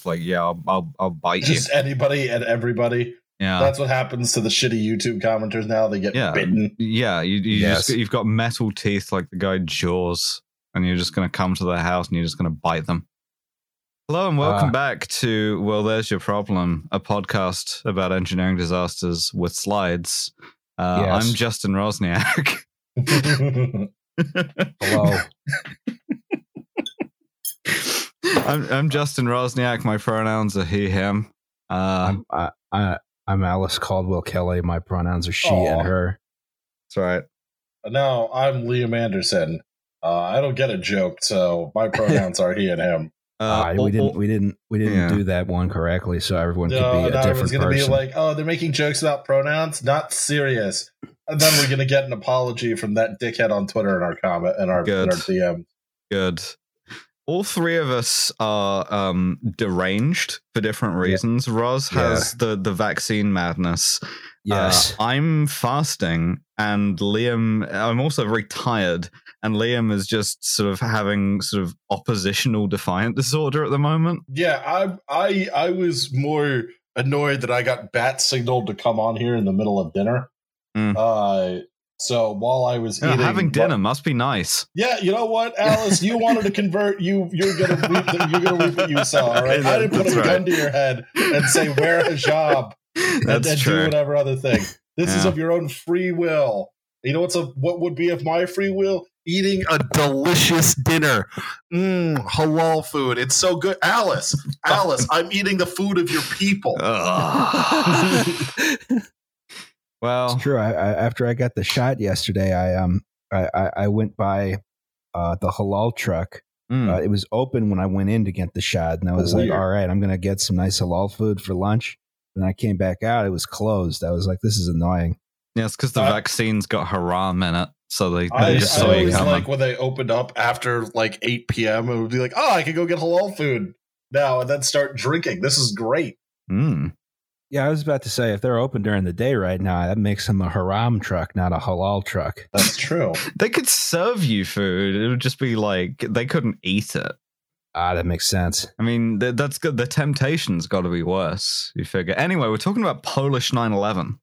It's like, yeah, I'll I'll, I'll bite Just you. anybody and everybody. Yeah, That's what happens to the shitty YouTube commenters now. They get Yeah. bitten. yeah. You, you Yes. just you've got metal teeth like the guy Jaws, and you're just gonna come to their house and you're just gonna bite them. Hello and welcome Ah. back to Well, There's Your Problem, a podcast about engineering disasters with slides. Uh, Yes. I'm Justin Roczniak. Hello. I'm, I'm Justin Roczniak. My pronouns are he, him. Uh, I'm I, I, I'm Alice Caldwell Kelly. My pronouns are she Aw. and her. that's right. now I'm Liam Anderson. Uh, I don't get a joke, so my pronouns are he and him. Uh, we didn't we didn't we didn't yeah. do that one correctly, so everyone No, could be a now everyone's different gonna person. be like, "Oh, they're making jokes about pronouns. Not serious." And then we're gonna get an apology from that dickhead on Twitter in our comment and our, in our DM. good. All three of us are um, deranged for different reasons. Roz has the the vaccine madness. yes. Uh, I'm fasting, and Liam. I'm also very tired, and Liam is just sort of having sort of oppositional defiant disorder at the moment. Yeah, I I I was more annoyed that I got bat signaled to come on here in the middle of dinner. Mm. Uh, so while I was Yeah, eating, having dinner must be nice. Yeah, you know what, Alice? You wanted to convert. You you're gonna reap. The, you're gonna reap what you sow. All right. I didn't put a right. gun to your head and say wear a job and, That's and do true. whatever other thing. This is of your own free will. You know what's a what would be of my free will? Eating a delicious dinner, mm, halal food. It's so good, Alice. Alice, I'm eating the food of your people. Ugh. well, It's true. I, I, after I got the shot yesterday, I um I, I, I went by uh, the halal truck. mm, Uh, it was open when I went in to get the shot, and I was like, Weird. "All right, I'm gonna get some nice halal food for lunch." And I came back out; it was closed. I was like, "This is annoying." yeah, it's because the I- vaccine's got haram in it, so they, I, they I just saw you always coming. like when they opened up after like 8 p.m. It would be like, oh, I can go get halal food now and then start drinking. This is great. Mm. Yeah, I was about to say if they're open during the day right now, that makes them a haram truck, not a halal truck. That's true. They could serve you food. It would just be like they couldn't eat it. Ah, that makes sense. I mean, th- that's good. The temptation's got to be worse. You figure. Anyway, we're talking about Polish 9/11.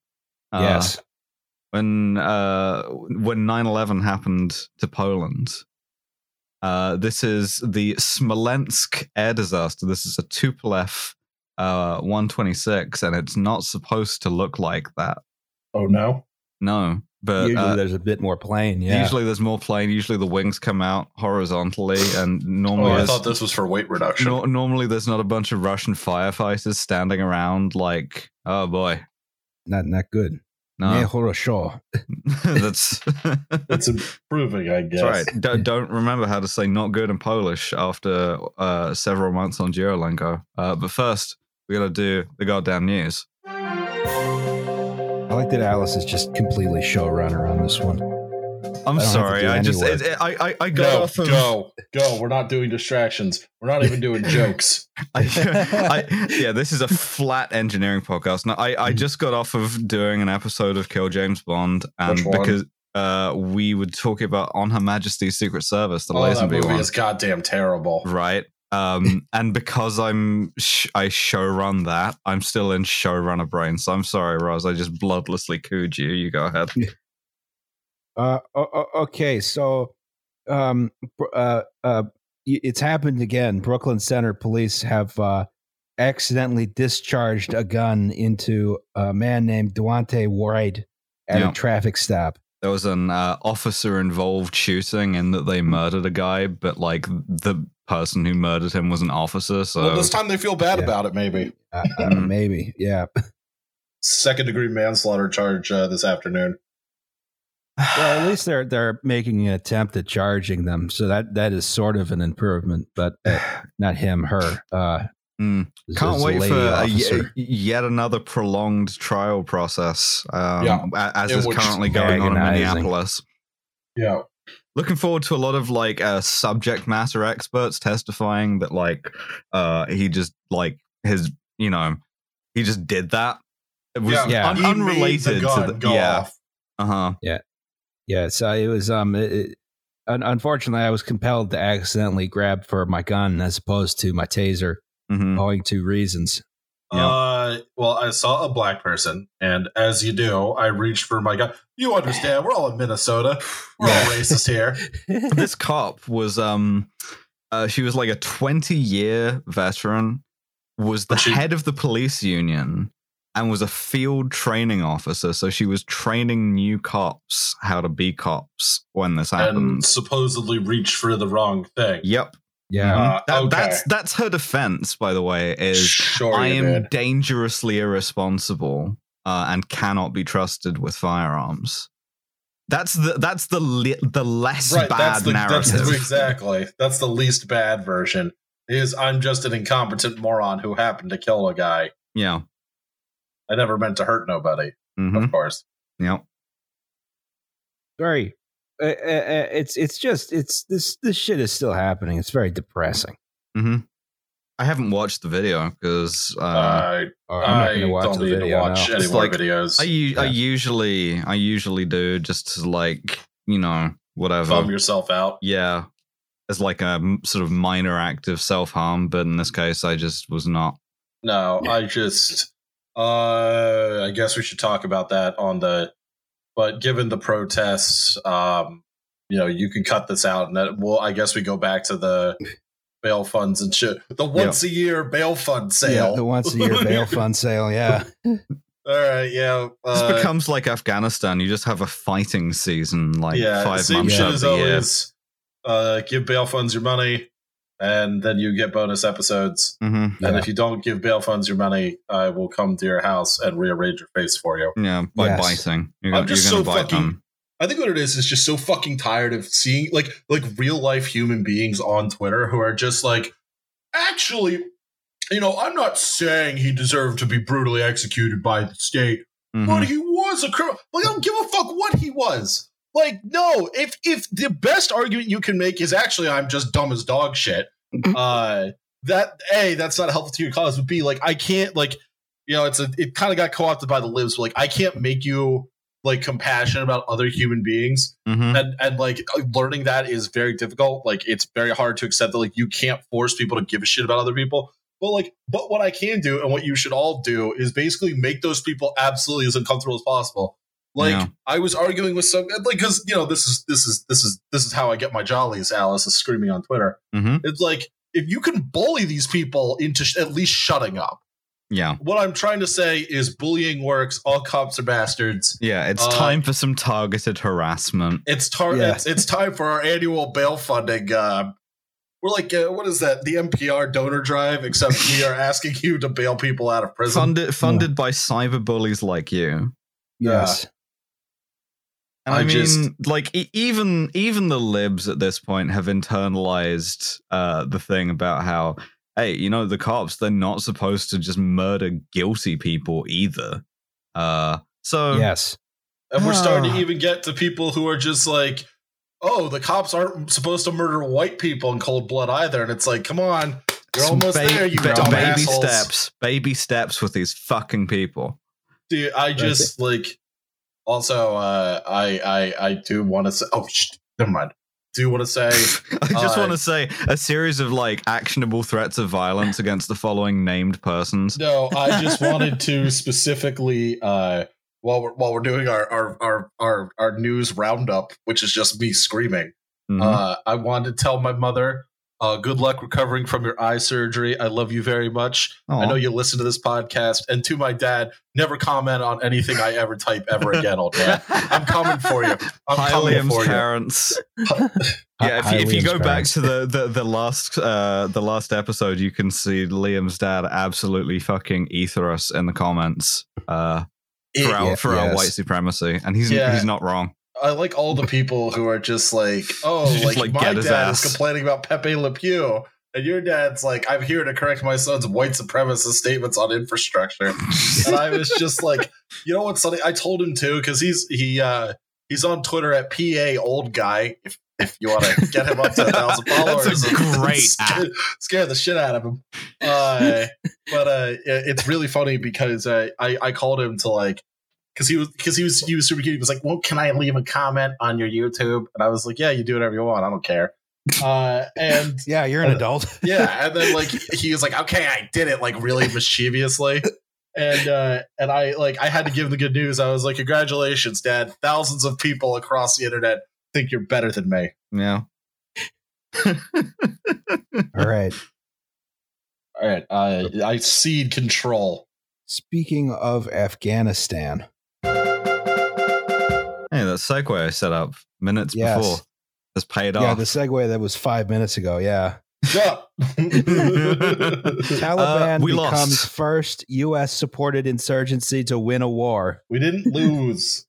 Uh, yes. when uh when 9-11 happened to poland uh this is the smolensk air disaster this is a tupolev uh, 126, and it's not supposed to look like that. Oh no, no. But usually uh, there's a bit more plane. Yeah. Usually there's more plane. Usually the wings come out horizontally, and normally oh, I thought this was for weight reduction. No, normally there's not a bunch of Russian firefighters standing around like, oh boy, not not good. No, that's that's improving, I guess. Right. Don't remember how to say "not good" in Polish after uh, several months on Duolingo. Uh, but first, we got to do the goddamn news. I like that Alice is just completely showrunner on this one. I'm I don't have to sorry. I just it, it- I I, I got Go, off of go, go. We're not doing distractions. We're not even doing jokes. I, I, yeah, this is a flat engineering podcast. Now, I, I just got off of doing an episode of Kill James Bond, and Which one? because uh, we were talking about On Her Majesty's Secret Service, the oh, that movie one, is goddamn terrible. right? Um, and because I'm sh- I showrun that, I'm still in showrunner brain. So I'm sorry, Roz. I just bloodlessly cooed you. You go ahead. Uh, okay, so um, uh, uh, it's happened again. Brooklyn Center police have uh, accidentally discharged a gun into a man named Daunte Wright at Yeah. a traffic stop. There was an uh, officer involved shooting in that they murdered a guy, but like the person who murdered him was an officer. So well, this time they feel bad Yeah. about it, maybe. Uh, uh, maybe, yeah. Second degree manslaughter charge uh, this afternoon. Well, at least they're they're making an attempt at charging them, so that that is sort of an improvement. But uh, not him, her. Uh, Mm. Can't wait for a, yet another prolonged trial process, um, Yeah. as It is currently going on in. Minneapolis. Yeah. Looking forward to a lot of like uh, subject matter experts testifying that like uh, he just like his you know he just did that. It was Yeah. un- He made the unrelated to the go yeah off. uh huh Yeah, Yeah, so it was um it, it- unfortunately I was compelled to accidentally grab for my gun as opposed to my taser Mhm. owing to reasons. Yeah. Uh, well, I saw a black person, and as you do, I reached for my gun. You understand? We're all in Minnesota. We're all racist here. this cop was um uh, she was like a 20 year veteran was the she- head of the police union and was a field training officer so she was training new cops how to be cops when this and happened supposedly reached for the wrong thing. yep Yeah. Uh, That- okay. that's that's her defense by the way is sure, i am did. dangerously irresponsible uh, and cannot be trusted with firearms that's the that's the li- the less right. bad That's the narrative the, exactly. That's the least bad version. Is I'm just an incompetent moron who happened to kill a guy. yeah I never meant to hurt nobody. hmm Of course. yep Very. Uh, uh, uh, it's it's just it's this this shit is still happening. It's very depressing. hmm I haven't watched the video because uh, I Oh, I'm not I going to watch don't the need video to watch now. any It's more like- videos. I u- I Yeah. usually I usually do just to like you know whatever. Bum yourself out. yeah, as like a sort of minor act of self harm, but in this case, I just was not. No, I just uh I guess we should talk about that on the but given the protests, um, you know, you can cut this out and that well I guess we go back to the bail funds and shit. The once a year bail fund sale. Yeah, the once a year bail fund sale. Yeah. All right, yeah. This Uh, becomes like Afghanistan. You just have a fighting season, like yeah, five months shit out of the year. always. Uh, give bail funds your money, and then you get bonus episodes. hmm And if you don't give bail funds your money, I will come to your house and rearrange your face for you. Yeah, by Yes. biting. You're, I'm gonna- just you're so gonna fucking- them. I think what it is is just so fucking tired of seeing like like real life human beings on Twitter who are just like, actually, you know, I'm not saying he deserved to be brutally executed by the state, Mhm. but he was a criminal. Like, I don't give a fuck what he was. Like, no, if if the best argument you can make is actually I'm just dumb as dog shit, uh, that a that's not helpful to your cause. But b like I can't like you know it's a it kind of got co opted by the libs. But, like I can't make you like compassionate about other human beings Mhm. and and like learning that is very difficult like it's very hard to accept that like you can't force people to give a shit about other people but like but what i can do and what you should all do is basically make those people absolutely as uncomfortable as possible like Yeah. i was arguing with some like because you know this is this is this is this is how i get my jollies alice is screaming on twitter Mhm. it's like if you can bully these people into sh- at least shutting up Yeah, what i'm trying to say is bullying works all cops are bastards yeah. It's Uh, time for some targeted harassment. It's tar- Yeah. it's, it's time for our annual bail funding. Uh, we're like, uh, what is that? The NPR donor drive, except we are asking you to bail people out of prison. Funded funded by cyber bullies like you. Yes. And I, I mean, just- like e- even even the libs at this point have internalized uh, the thing about how, hey, you know, the cops they're not supposed to just murder guilty people either. Uh, so Yes. and we're starting to Ah. even get to people who are just like, oh, the cops aren't supposed to murder white people in cold blood either. And it's like, come on, you're some almost ba- there, you ba- dumb baby assholes. steps, baby steps with these fucking people. Dude, I just like. Also, uh, I I I do want to say. Oh, sh- never mind. Do want to say. I just Uh, want to say a series of like actionable threats of violence against the following named persons. No, I just wanted to specifically uh while we're while we're doing our our our our, our news roundup, which is just me screaming. Mhm. Uh I wanted to tell my mother, uh good luck recovering from your eye surgery. I love you very much. I know you listen to this podcast and to my dad, never comment on anything I ever type ever again, old man. I'm coming for you. I'm Hi, coming Liam's for you. parents. Yeah, if Hi, you, if you Liam's go back to the, the, the last uh, the last episode, you can see Liam's dad absolutely fucking ether us in the comments uh, for our Yeah, for our white supremacy, and he's Yeah. he's not wrong. I like all the people who are just like, oh, Just, like, like, my dad ass. is complaining about Pepe Le Pew, and your dad's like, I'm here to correct my son's white supremacist statements on infrastructure. and I was just like, you know what, Sonny? I told him to because he's he uh he's on Twitter at PA Old Guy. If if you want to get him up to a thousand followers, That's a great scare, scare the shit out of him. Uh, but uh, it- it's really funny because uh, I I called him to like because he was because he was he was super cute. He was like, "Well, can I leave a comment on your YouTube?" And I was like, "Yeah, you do whatever you want. I don't care." Uh, and Yeah, you're an adult. yeah, and then like he was like, "Okay, I did it," like really mischievously. And uh, and I like I had to give him the good news. I was like, "Congratulations, Dad! Thousands of people across the internet think you're better than me." Yeah. All right. All right, uh, I cede control. Speaking of Afghanistan, Hey, that segue I set up minutes Yes. before has paid yeah, off. Yeah, the segue that was five minutes ago. Yeah, Yeah. Taliban Uh, we becomes lost. first U.S. supported insurgency to win a war. we didn't lose.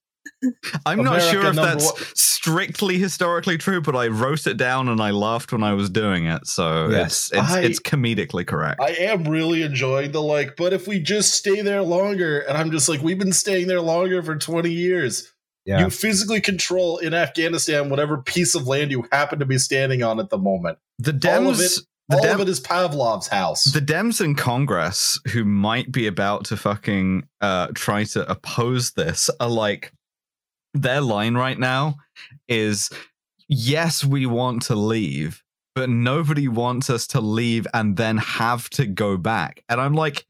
I'm not sure if that's one- strictly historically true, but I wrote it down and I laughed when I was doing it, so Yes. it's it's, I- it's comedically correct. I am really enjoying the like, but if we just stay there longer, and I'm just like, we've been staying there longer for 20 years. Yeah, You physically control in Afghanistan whatever piece of land you happen to be standing on at the moment. the all of Dems, it- the, All Dem- of it is Pavlov's house. the Dems in Congress who might be about to fucking uh, try to oppose this are like their line right now is yes, we want to leave, but nobody wants us to leave and then have to go back. And I'm like,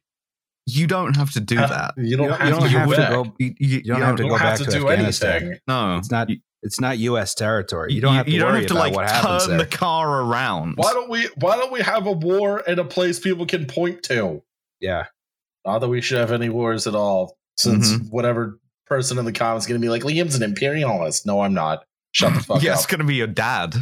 you don't have to do Ha- that. You don't, You don't- have, you don't to, have go to back. go- You, you- You don't have to go back to to do Afghanistan. anything. No, It's not. It's not U.S. territory. You don't have to you don't worry have to about like turn there. the car around. Why don't we? Why don't we have a war in a place people can point to? yeah, Not that we should have any wars at all, since Mm-hmm. whatever person in the comments is going to be like, Liam's an imperialist. No, I'm not. Shut the fuck yeah, up. it's gonna be your dad.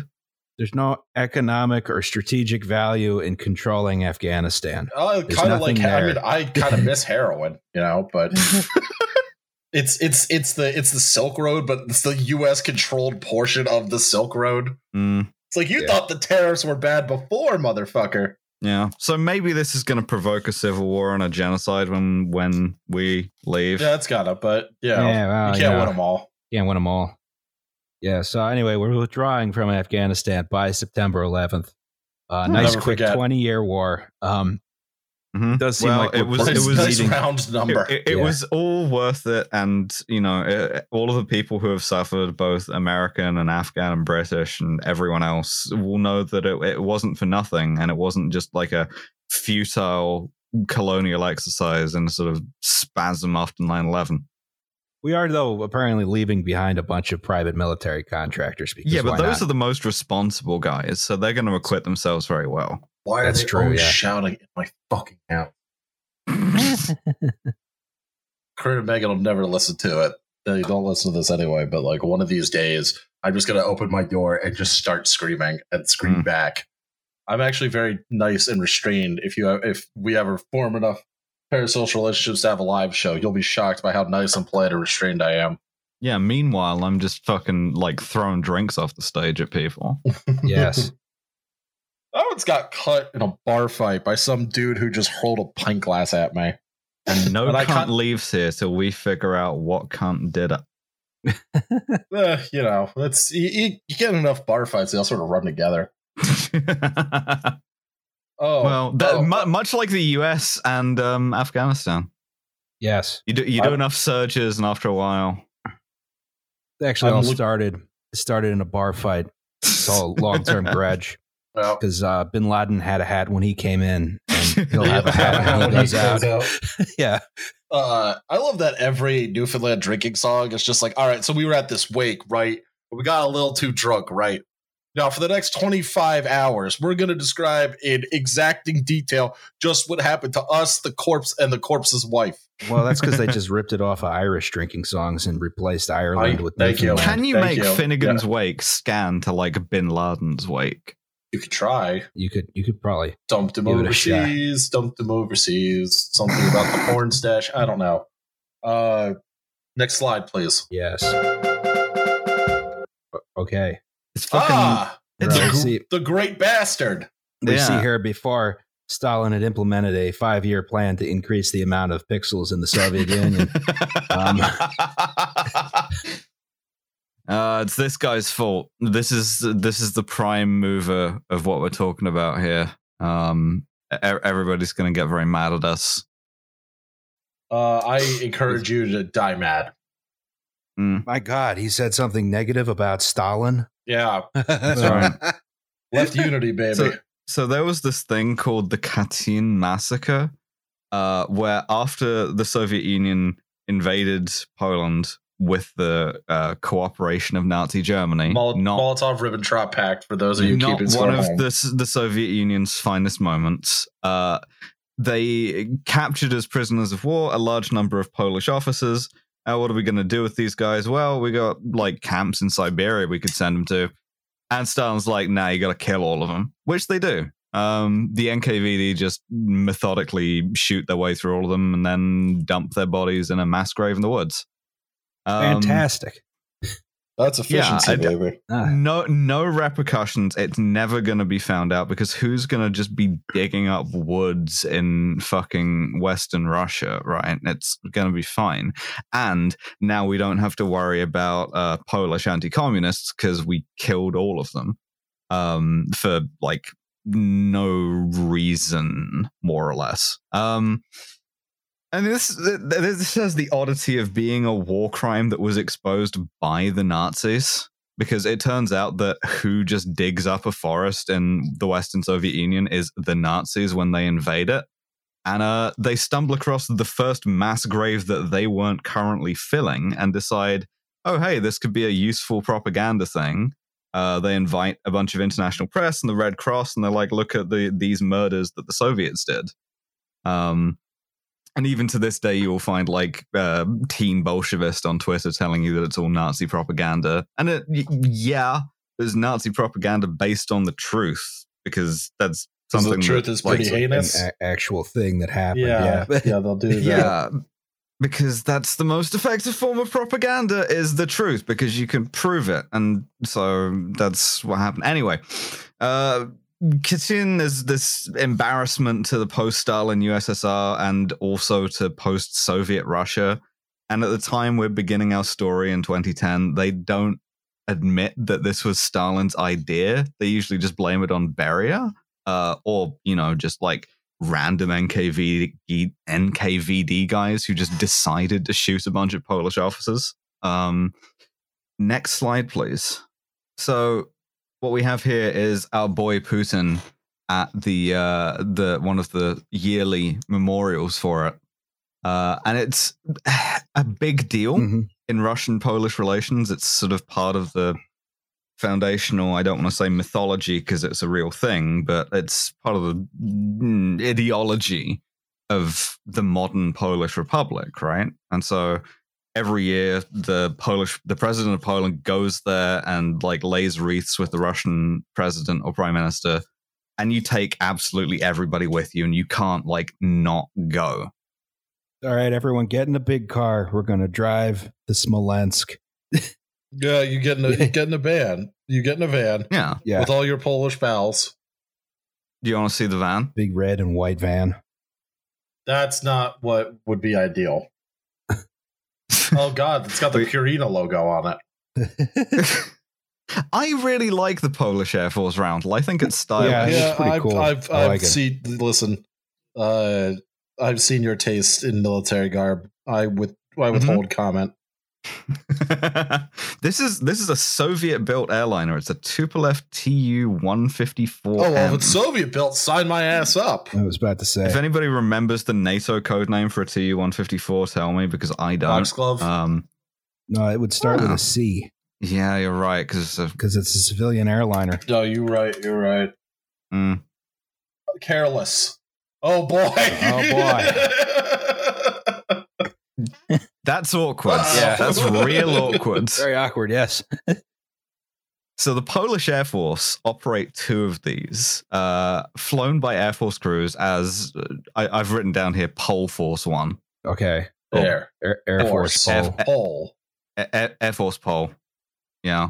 There's no economic or strategic value in controlling Afghanistan. I There's kind of like. nothing I mean, I kind of miss heroin, you know, but it's it's it's the it's the Silk Road, but it's the U.S. controlled portion of the Silk Road. Mm, It's like you Yeah. thought the tariffs were bad before, motherfucker. yeah. So maybe this is gonna provoke a civil war and a genocide when when we leave. Yeah, it's gotta, but yeah, Yeah, well, you can't yeah. win them all. Can't win them all. Yeah. So anyway, we're withdrawing from Afghanistan by September 11th. Uh, Hmm. nice quick forget. 20 year war. Um, Mhm. does seem Well, like it was it was nice round number. It, it- it Yeah. was all worth it, and you know, uh all of the people who have suffered, both American and Afghan and British and everyone else, will know that it, it wasn't for nothing, and it wasn't just like a futile colonial exercise and sort of spasm after 9-11. We are though apparently leaving behind a bunch of private military contractors. Because Yeah, but why those not? are the most responsible guys, so they're going to acquit themselves very well. Why That's are they true, always yeah. shouting in my fucking house? Kurt and Megan will never listen to it. They don't listen to this anyway, but like one of these days, I'm just gonna open my door and just start screaming and scream Mm. back. I'm actually very nice and restrained. If you if we ever form enough parasocial relationships to have a live show, you'll be shocked by how nice and polite and restrained I am. Yeah. Meanwhile, I'm just fucking like throwing drinks off the stage at people. yes. That one's got cut in a bar fight by some dude who just hurled a pint glass at me. And no But I cunt can't- leaves here till we figure out what cunt did it. Eh, you know, that's you, you, you get enough bar fights, they all sort of run together. Oh, well, that, oh, mu- much like the U.S. and um, Afghanistan, Yes. you do you do I- enough surges, and after a while, They actually I'm all look- started started in a bar fight. It's all long term grudge well, because uh, Bin Laden had a hat when he came in, and he'll have a hat when he goes out. yeah. Uh, I love that every Newfoundland drinking song is just like, all right, so we were at this wake, right? We got a little too drunk, right? Now, for the next 25 hours, we're going to describe in exacting detail just what happened to us, the corpse, and the corpse's wife. Well, that's because they just ripped it off of Irish drinking songs and replaced Ireland I- with thank you. Can you Thank make you. Finnegan's Wake scan to like Bin Laden's wake? You could try. You could you could probably dump him Give it a shot. overseas, dumped him overseas, something about the porn stash. I don't know. Uh, next slide, please. yes. Okay. It's fucking. Ah, it's Right. the, see- the great bastard. We Yeah. see here before Stalin had implemented a five year plan to increase the amount of pixels in the Soviet Union. Um, uh, it's this guy's fault. This is this is the prime mover of what we're talking about here. Um, everybody's going to get very mad at us. Uh, I encourage you to die mad. Mm. My God, he said something negative about Stalin. Yeah, That's right. Left Unity, baby. So, so there was this thing called the Katyn massacre, uh, where after the Soviet Union invaded Poland with the uh, cooperation of Nazi Germany, Mol- not Molotov Ribbentrop Pact for those of you not keeping score one of home. the, the Soviet Union's finest moments. Uh, they captured as prisoners of war a large number of Polish officers. Uh, what are we going to do with these guys? Well, we got like camps in Siberia we could send them to. And Stalin's like, nah, you got to kill all of them, which they do. Um, the NKVD just methodically shoot their way through all of them and then dump their bodies in a mass grave in the woods. Um, Fantastic. That's efficiency, I- baby. Ah, no no repercussions. It's never going to be found out because who's going to just be digging up woods in fucking western russia right? It's going to be fine. And now we don't have to worry about uh, polish anti-communists because we killed all of them um, for like no reason more or less. Um, and this this has the oddity of being a war crime that was exposed by the Nazis because it turns out that who just digs up a forest in the Western Soviet Union is the Nazis when they invade it. And uh, they stumble across the first mass grave that they weren't currently filling and decide, oh, hey, this could be a useful propaganda thing. Uh, they invite a bunch of international press and the Red Cross, and they're like, look at the these murders that the Soviets did. Um, and even to this day, you will find like uh, teen Bolshevist on Twitter telling you that it's all Nazi propaganda. And it, yeah, there's Nazi propaganda based on the truth because that's something the truth that, is like, pretty an heinous. a- actual thing that happened. yeah, Yeah. yeah, they'll do that. yeah because that's the most effective form of propaganda is the truth because you can prove it and so that's what happened anyway uh Katyn is this embarrassment to the post-Stalin USSR and also to post-Soviet Russia. And at the time we're beginning our story in 2010, they don't admit that this was Stalin's idea. They usually just blame it on Beria, uh, or you know, just like random NKVD NKVD guys who just decided to shoot a bunch of Polish officers. Um, next slide, please. So what we have here is our boy Putin at the uh, the one of the yearly memorials for it, uh, and it's a big deal Mhm. in Russian Polish relations. It's sort of part of the foundational. I don't want to say mythology because it's a real thing, but it's part of the mm, ideology of the modern Polish Republic, right? And so every year the Polish the president of Poland goes there and like lays wreaths with the Russian president or prime minister and you take absolutely everybody with you and you can't like not go. All right, everyone, get in the big car. We're going to drive to Smolensk. Yeah, you get in a you get in a van. You get in a van Yeah. Yeah, with all your Polish pals. Do you want to see the van? big red and white van. That's not what would be ideal. Oh God, it's got the Purina logo on it. I really like the Polish Air Force roundel. I think it's stylish. Yeah, it's pretty I've cool. I've, I I've like it. seen. Listen, uh, I've seen your taste in military garb. I with Mm-hmm. I withhold comment. this is this is a Soviet built airliner. It's a Tupolev Tu 154. Oh well, if it's Soviet built, sign my ass up. I was about to say. If anybody remembers the NATO code name for a Tu 154, tell me because I don't. Foxglove. Um, no, it would start with Ah. a C yeah, you're right. Because because it's a civilian airliner. no, you're right. You're right. mm, Careless. Oh boy. Oh, that's awkward. Yeah. that's real awkward. Very awkward. Yes. So the Polish Air Force operate two of these, uh, flown by Air Force crews as uh, I, I've written down here. Pole Force One, Okay. there. Air, Air Force. Force. Pole. Pole. Air, Air Force Pole. Yeah.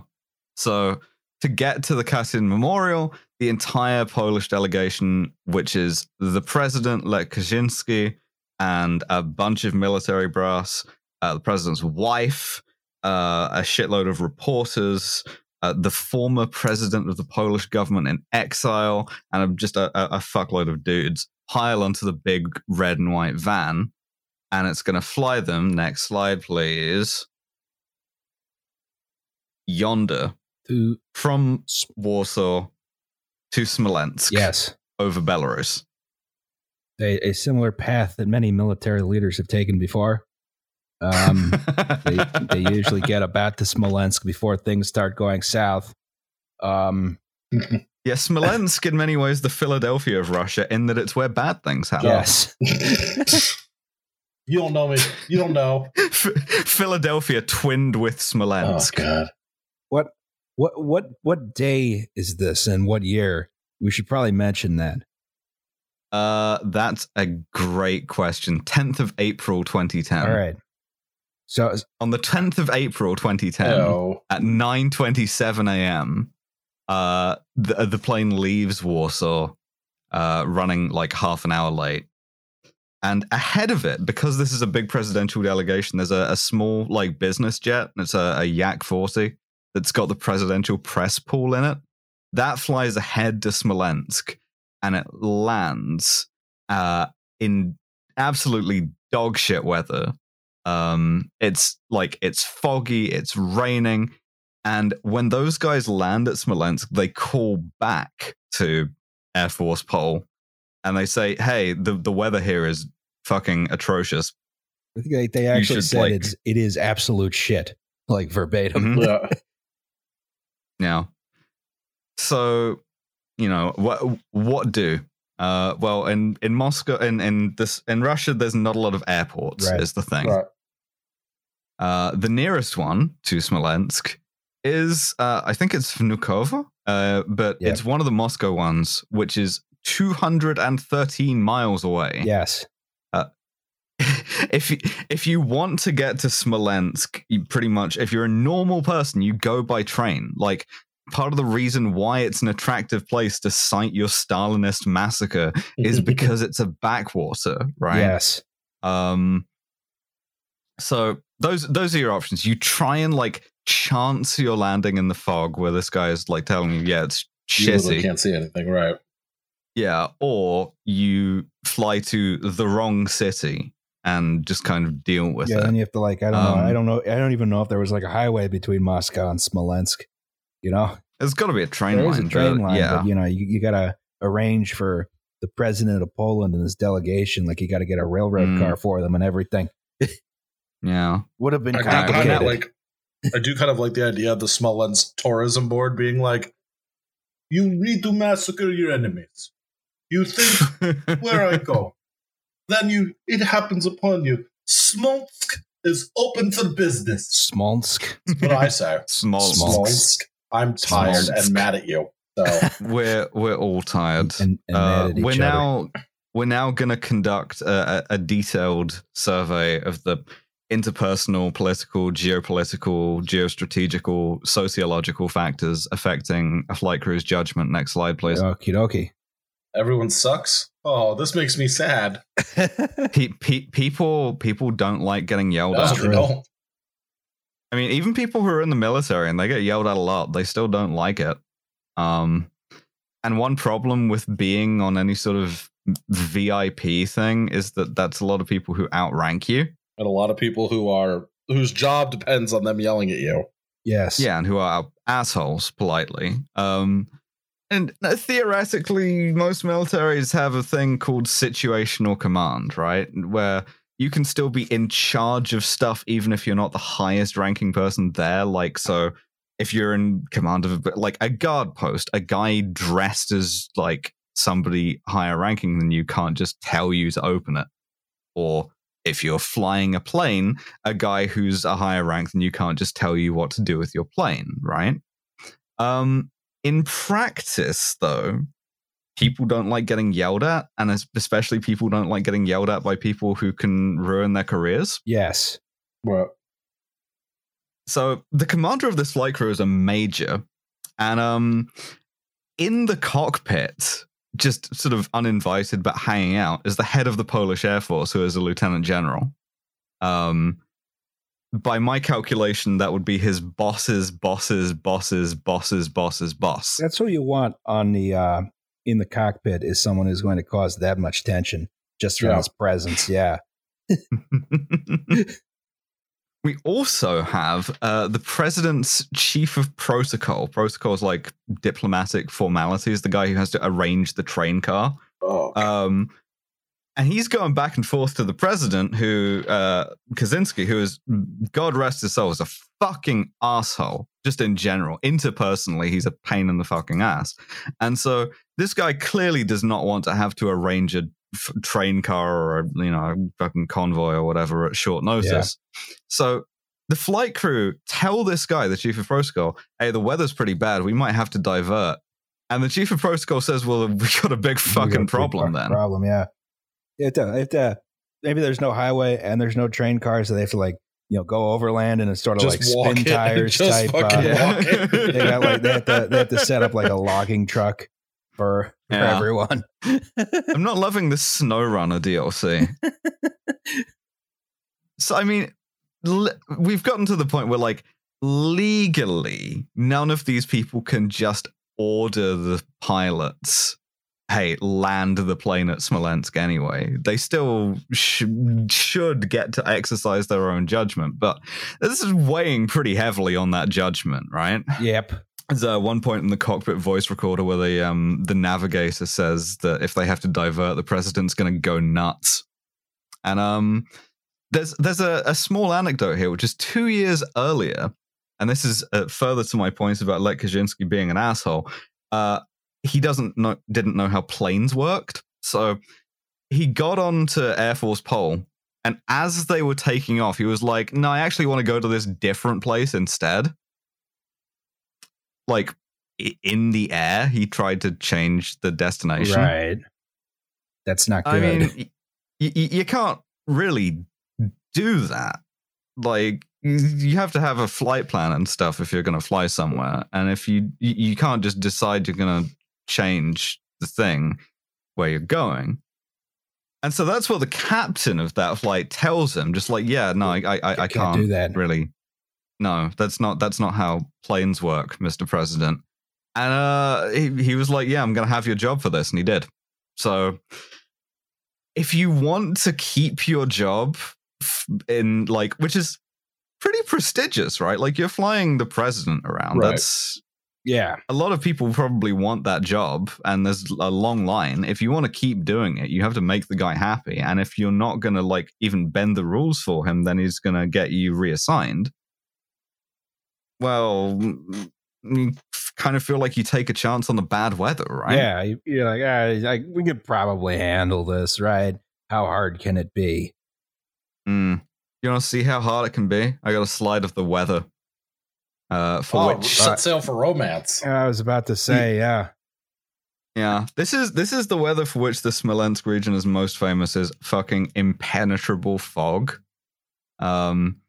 So to get to the Katyn Memorial, the entire Polish delegation, which is the president Lech Kaczynski and a bunch of military brass, uh, the president's wife, uh, a shitload of reporters, uh, the former president of the Polish government in exile, and just a, a, a fuckload of dudes pile onto the big red and white van, and it's going to fly them. Next slide, please. Yonder To from Warsaw to Smolensk Yes. over Belarus. A, a similar path that many military leaders have taken before. Um, they, they usually get about to Smolensk before things start going south. Um, yeah, Smolensk in many ways the Philadelphia of Russia in that it's where bad things happen. yes. you don't know me. You don't know. Philadelphia twinned with Oh Smolensk. God. What what what what day is this and what year? We should probably mention that. uh, that's a great question. 10th of April 2010. All right. So was, On the 10th of April 2010, Oh. at 9:27 a.m., uh, the the plane leaves Warsaw, uh, running like half an hour late. And ahead of it, because this is a big presidential delegation, there's a, a small like business jet. and It's a, a Yak 40 that's got the presidential press pool in it. That flies ahead to Smolensk, and it lands uh, in absolutely dogshit weather. Um, it's like it's foggy, it's raining, and when those guys land at Smolensk, they call back to Air Force Pole, and they say, "Hey, the the weather here is fucking atrocious." I think they, they actually should, said like- it's it is absolute shit, like verbatim. Mhm. Yeah. Yeah. So, you know, what what do? Uh, well, in in Moscow, in in this in Russia, there's not a lot of airports. Right. Is the thing. Right. Uh, the nearest one to Smolensk is, uh, I think it's Vnukovo, uh, but Yeah. it's one of the Moscow ones, which is 213 miles away. Yes. if you, if you want to get to Smolensk, you pretty much, if you're a normal person, you go by train. Like part of the reason why it's an attractive place to cite your Stalinist massacre is because it's a backwater, right? Yes. Um, so those those are your options. You try and like chance your landing in the fog, where this guy is like telling you, yeah, it's shitty. You literally can't see anything. Right. Yeah, or you fly to the wrong city and just kind of deal with yeah, it. then you have to like I don't know. Um, I don't know. I don't even know if there was like a highway between Moscow and Smolensk. You know, There's got to be a train there line. is a train but line, yeah, but you know, you, you got to arrange for the president of Poland and his delegation. Like you got to get a railroad Mm. car for them and everything. yeah. Would have been I do kind of like. I do kind of like the idea of the Smolensk tourism board being like, "You need to massacre your enemies. You think where I go, then you it happens upon you. Smolensk is open for business. Smolensk. That's what I say. Small. Smolensk. I'm tired Smolensk. and mad at you. So We're we're all tired. And, and Uh, mad at we're other. now we're now going to conduct a, a, a detailed survey of the interpersonal, political, geopolitical, geostrategical, sociological factors affecting a flight crew's judgment. Next slide, please. Okie dokie. everyone sucks. Oh, this makes me sad. Pe- pe- people people don't like getting yelled No, at. true. I mean, even people who are in the military and they get yelled at a lot, they still don't like it. Um, and one problem with being on any sort of VIP thing is that that's a lot of people who outrank you. And a lot of people who are whose job depends on them yelling at you. yes. Yeah, and who are assholes, politely. Um, and theoretically, most militaries have a thing called situational command, right? Where you can still be in charge of stuff even if you're not the highest ranking person there. Like, so if you're in command of a- like a guard post, a guy dressed as like somebody higher ranking than you can't just tell you to open it. Or if you're flying a plane, a guy who's a higher rank than you can't just tell you what to do with your plane, right? Um, in practice, though, people don't like getting yelled at, and especially people don't like getting yelled at by people who can ruin their careers. Yes. Well, So the commander of this flight crew is a major, and um, in the cockpit, just sort of uninvited but hanging out, is the head of the Polish Air Force, who is a lieutenant general. Um, by my calculation, that would be his boss's boss's boss's boss's boss's boss. That's what you want on the uh in the cockpit is someone who's going to cause that much tension just from Yeah. his presence. Yeah. We also have uh, the president's chief of protocol. Protocol is like diplomatic formalities. The guy who has to arrange the train car. Oh, Um, and he's going back and forth to the president, who uh, Kaczynski, who is God rest his soul, is a fucking asshole. Just in general, interpersonally, he's a pain in the fucking ass. And so this guy clearly does not want to have to arrange a f- train car or a, you know a fucking convoy or whatever at short notice. So the flight crew tell this guy, the chief of protocol, "Hey, the weather's pretty bad. We might have to divert." And the chief of protocol says, "Well, we got a big got a fucking big problem then." Problem, yeah. It, uh, it, uh, maybe there's no highway and there's no train cars, so they have to like you know go overland and it's sort of just like spin it. tires type. fucking uh, they got like they have to they have to set up like a logging truck for, for Yeah. everyone. I'm not loving the SnowRunner DLC. so I mean, l- we've gotten to the point where like legally, none of these people can just order the pilots. Hey, land the plane at Smolensk anyway. They still sh- should get to exercise their own judgment, but this is weighing pretty heavily on that judgment, right? yep. There's uh, one point in the cockpit voice recorder where the um, the navigator says that if they have to divert, the president's going to go nuts. And um, there's there's a, a small anecdote here, which is two years earlier, and this is uh, further to my point about Lech Kaczynski being an asshole. Uh, he doesn't know didn't know how planes worked, so he got on to Air Force Pole, and as they were taking off, he was like, "No, I actually want to go to this different place instead." Like in the air he tried to change the destination Right. That's not good. i mean y- y- you can't really do that like you have to have a flight plan and stuff if you're going to fly somewhere and if you you you can't just decide you're going to change the thing where you're going and so that's what the captain of that flight tells him just like yeah no i i, I, I can't, can't do that. really no that's not that's not how planes work mr president. And uh he, he was like yeah i'm gonna have your job for this and he did. So if you want to keep your job in like which is pretty prestigious right? Like you're flying the president around. Right. that's Yeah. a lot of people probably want that job and there's a long line. If you want to keep doing it you have to make the guy happy and if you're not going to like even bend the rules for him then he's going to get you reassigned well you kind of feel like you take a chance on the bad weather right Yeah. you- You're like, ah, like, we could probably handle this, right? How hard can it be? Mm. you want to see how hard it can be i got a slide of the weather uh for oh, which set sail for romance. I was about to say, yeah. Yeah, this is this is the weather for which the Smolensk region is most famous is fucking impenetrable fog. Um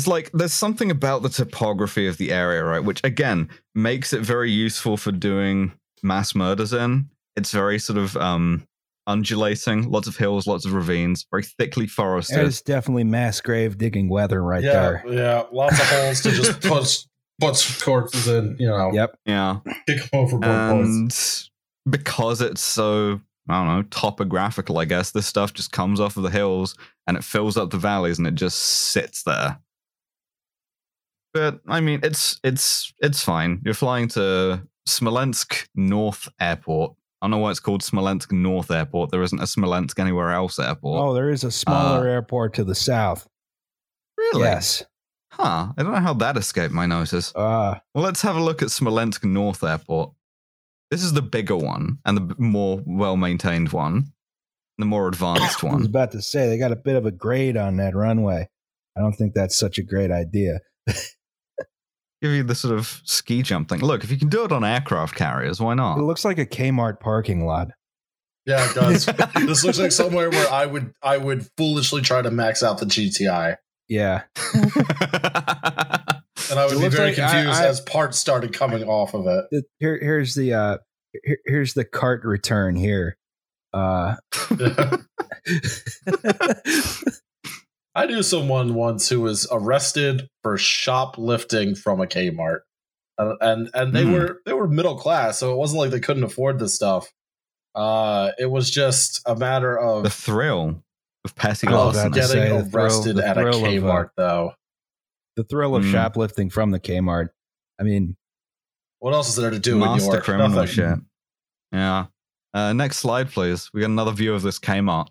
it's like there's something about the topography of the area, right, which again makes it very useful for doing mass murders in. It's very sort of um undulating, lots of hills, lots of ravines, very thickly forested. It's definitely mass grave digging weather right yeah, there. yeah, lots of holes to just put put corpses in. You know, Yep. yeah. kick them over both points. and because it's so I don't know topographical, I guess this stuff just comes off of the hills and it fills up the valleys and it just sits there. But I mean, it's it's it's fine. You're flying to Smolensk North Airport. I don't know why it's called Smolensk North Airport. There isn't a Smolensk anywhere else airport. Oh, there is a smaller airport to the south. really? Yes. Huh. I don't know how that escaped my notice. Uh, Well, let's have a look at Smolensk North Airport. This is the bigger one and the more well maintained one, the more advanced one. I was about to say they got a bit of a grade on that runway. I don't think that's such a great idea. Give you the sort of ski jump thing. Look, if you can do it on aircraft carriers, why not? It looks like a Kmart parking lot. Yeah, it does. this looks like somewhere where I would I would foolishly try to max out the GTI, Yeah. and I would It be very like confused I- as parts started coming off of it. The- Here, here's the uh, here, here's the cart return here. Uh, I knew someone once who was arrested for shoplifting from a Kmart, and and, and they Hmm. were they were middle class, so it wasn't like they couldn't afford this stuff. Uh, it was just a matter of the thrill of passing I was of about to larceny. say getting the thrill- arrested the at a thrill of, uh, Kmart, though. The thrill of Mm. shoplifting from the Kmart. I mean, What else is there to do in Master York? criminal Nothing. shit. Yeah. Uh, next slide, please. We got another view of this Kmart.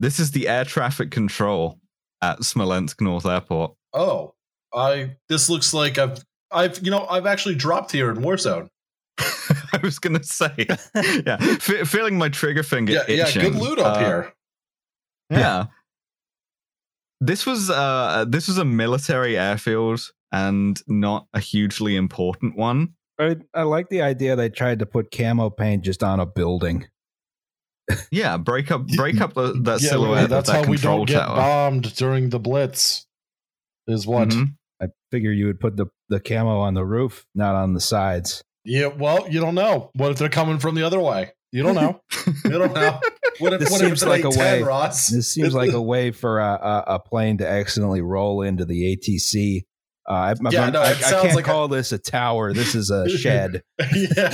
This is the air traffic control at Smolensk North Airport. Oh, I. This looks like I've. I've. You know, I've actually dropped here in Warzone. I was gonna say, yeah, fe- feeling my trigger finger Yeah, yeah. itching. Good loot up Uh, here. Yeah. This was uh this was a military airfield and not a hugely important one. I, I like the idea they tried to put camo paint just on a building. Yeah, break up break up the, that Yeah, silhouette that's that how we don't get tower. bombed during the Blitz. Is what? Mhm. I figure you would put the, the camo on the roof, not on the sides. Yeah. Well, you don't know. What if they're coming from the other way? You don't know. you don't know. What if? This what seems it's like like a way- Ross? This seems like a way for a, a, a plane to accidentally roll into the ATC. Uh, I, I'm- Yeah, no, I, I can't like a- call this a tower. This is a shed. yeah.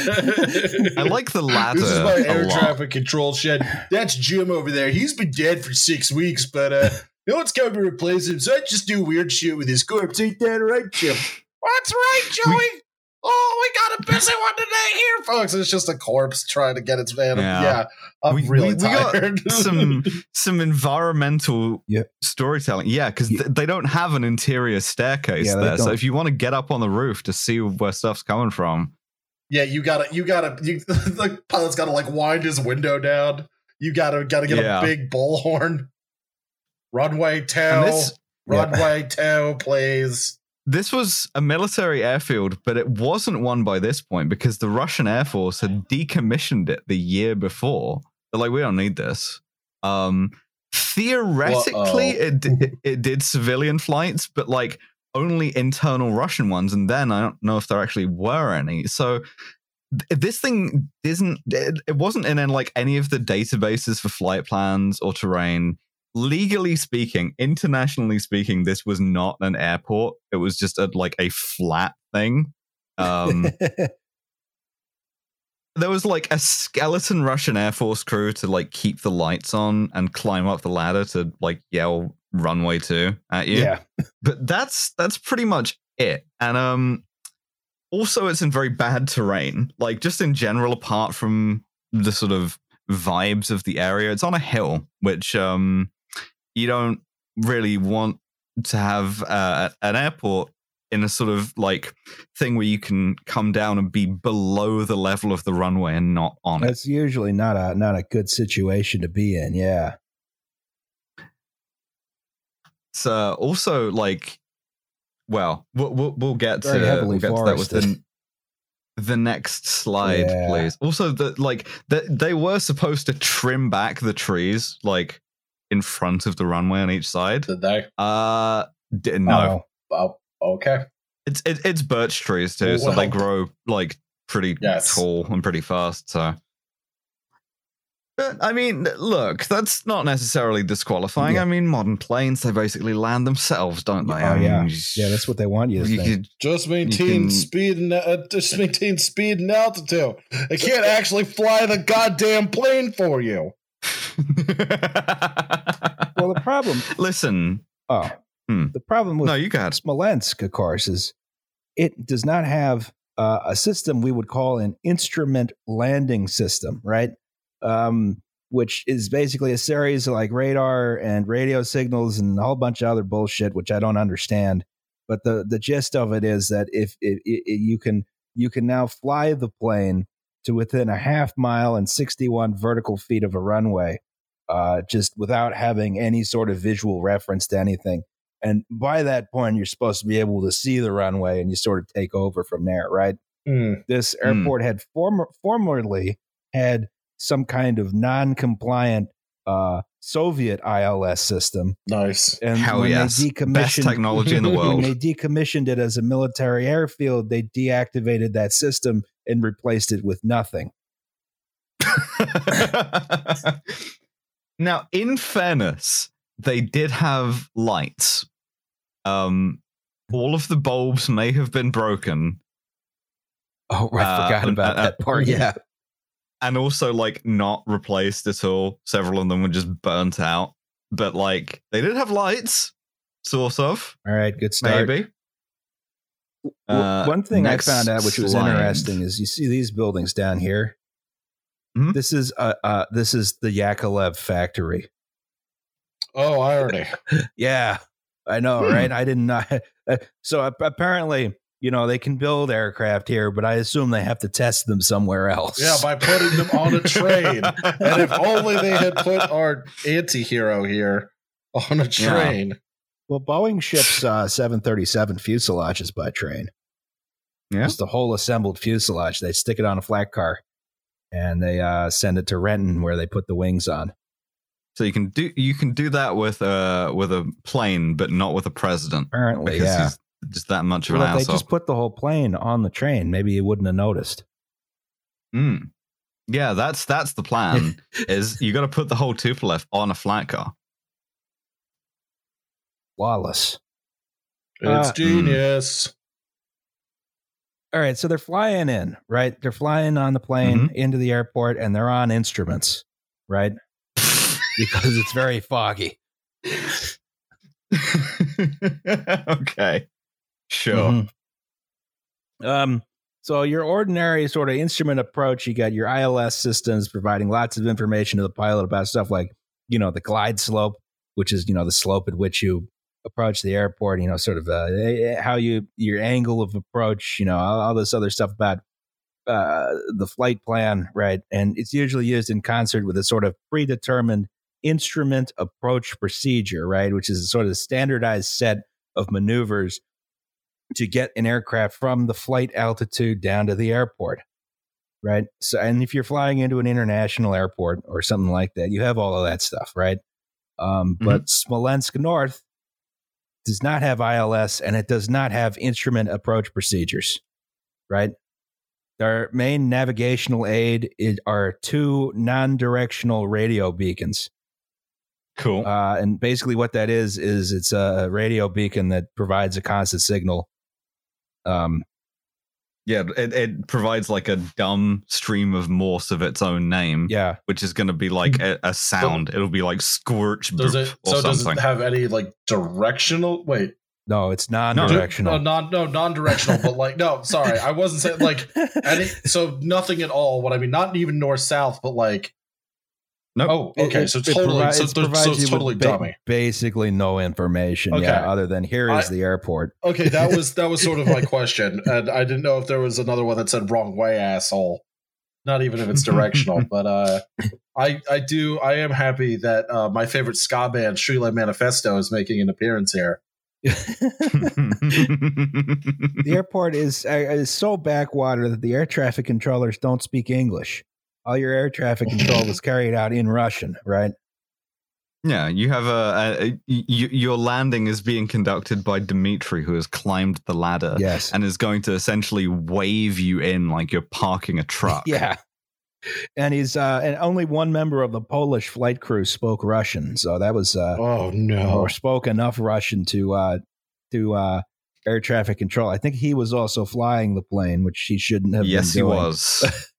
I like the ladder. This is my air traffic control shed. That's Jim over there. He's been dead for six weeks, but uh, no one's come to replace him, so I just do weird shit with his corpse. Ain't that right, Jim? That's right, Joey. Oh, we got a busy one today here, folks. It's just a corpse trying to get its man. Yeah. Yeah, I'm We- really we- we got tired. some some environmental Yep. storytelling. Yeah, because Yeah. th- they don't have an interior staircase Yeah, there. So if you want to get up on the roof to see where stuff's coming from, yeah, you gotta, you gotta, you, the pilot's gotta like wind his window down. You gotta, gotta get Yeah. a big bullhorn. Runway and tail, this Yeah. runway tail, please. This was a military airfield, but it wasn't one by this point because the Russian Air Force had decommissioned it the year before. They're like, we don't need this. Um, theoretically, it, it it did civilian flights, but like only internal Russian ones, and then I don't know if there actually were any. So th- this thing isn't. It, it wasn't in, in like any of the databases for flight plans or terrain legally speaking, internationally speaking, this was not an airport. It was just a, like a flat thing. Um, there was like a skeleton Russian Air Force crew to like keep the lights on and climb up the ladder to like yell runway two at you. yeah. But that's that's pretty much it. And um also it's in very bad terrain. Like just in general, apart from the sort of vibes of the area, it's on a hill, which um you don't really want to have uh, an airport in a sort of like thing where you can come down and be below the level of the runway and not on it. That's usually not a not a good situation to be in. Yeah. Uh, also like, well, we'll we'll, we'll get to Very we'll get to that with the the next slide, Yeah. please. Also, the like the, they were supposed to trim back the trees like in front of the runway on each side. Did they? Uh, d- no, Oh, Oh, okay. it's it, it's birch trees too, so they grow like pretty Yes. tall and pretty fast. So. But, I mean, look, that's not necessarily disqualifying. Yeah. I mean, modern planes, they basically land themselves, don't they? Oh, I mean, yeah. yeah. That's what they want you to you could Just maintain can- speed and uh, just maintain speed and altitude. They can't actually fly the goddamn plane for you. well, the problem. Listen, Oh, Hmm. the problem with no, you got Smolensk, of course, is it does not have uh, a system we would call an instrument landing system, right? Um, which is basically a series of like radar and radio signals and a whole bunch of other bullshit, which I don't understand. But the the gist of it is that if if, if you can you can now fly the plane to within a half mile and 61 vertical feet of a runway, uh, just without having any sort of visual reference to anything. And by that point, you're supposed to be able to see the runway and you sort of take over from there, right? This Hmm. airport had former, formerly had some kind of non compliant uh, Soviet ILS system. Nice. And Hell when yes. they best decommissioned technology in the when world. they decommissioned it as a military airfield, they deactivated that system and replaced it with nothing. now, in fairness, they did have lights. Um, all of the bulbs may have been broken, Oh, I Uh, forgot about uh, that part. Yeah. And also like not replaced at all. Several of them were just burnt out, but like they did have lights, sort of. All right, good start. Maybe. Uh, One thing I found out, which was slide. interesting, is you see these buildings down here. Mhm. This is uh, uh, this is the Yakovlev factory. Oh, irony. Yeah, I know, Hmm. right? I didn't know. So ap- apparently, you know, they can build aircraft here, but I assume they have to test them somewhere else. Yeah, by putting them on a train. And if only they had put our anti-hero here on a train. well, Boeing ships uh, 737 fuselages by train. Yeah. Just the whole assembled fuselage. They stick it on a flat car, and they uh, send it to Renton where they put the wings on. So you can do you can do that with uh with a plane, but not with a president Apparently, because yeah. He's just that much of Well, an if they just put the whole plane on the train, maybe you wouldn't have noticed. Mm. Yeah, that's that's the plan. is you got to put the whole Tupolev on a flat car. Flawless. It's Uh, genius. All right, so they're flying in, right? They're flying on the plane into the airport, and they're on instruments, right? Because it's very foggy. okay, sure. Mhm. Um, so your ordinary sort of instrument approach, you got your ILS systems providing lots of information to the pilot about stuff like, you know, the glide slope, which is, you know, the slope at which you approach the airport, you know, sort of uh, eh, how you, your angle of approach, you know, all, all this other stuff about uh, the flight plan, right? And it's usually used in concert with a sort of predetermined instrument approach procedure, right? Which is a sort of a standardized set of maneuvers to get an aircraft from the flight altitude down to the airport. Right. So, and if you're flying into an international airport or something like that, you have all of that stuff, right? Um, But Smolensk North does not have ILS and it does not have instrument approach procedures, right? Their main navigational aid is, are two non directional radio beacons. Cool. Uh, and basically, what that is is it's a radio beacon that provides a constant signal. Um, yeah, it, it provides like a dumb stream of Morse of its own name, yeah, which is going to be like a, a sound. It'll be like scorch Does boop it or so does something. it have any like directional wait no, it's do- non-directional. No, non no non-directional, but like no, sorry. I wasn't saying like any so nothing at all. What I mean, not even north south, but like Nope. oh, okay, it- so it totally, provi- so, it so provides you it's with totally ba- dummy. Basically, no information. Okay. Yeah, other than here is I- the airport. Okay, that was that was sort of my question, and I didn't know if there was another one that said "wrong way, asshole." Not even if it's directional, but uh, I I do I am happy that uh, my favorite ska band, Streetlight Manifesto, is making an appearance here. the airport is uh, is so backwater that the air traffic controllers don't speak English. All your air traffic control was carried out in Russian, right? yeah, you have a, a, a y- your landing is being conducted by Dimitri, who has climbed the ladder Yes. and is going to essentially wave you in like you're parking a truck. Yeah. And he's uh and only one member of the Polish flight crew spoke Russian. So that was uh Oh no! or spoke enough Russian to uh to uh air traffic control. I think he was also flying the plane, which he shouldn't have yes, been he was.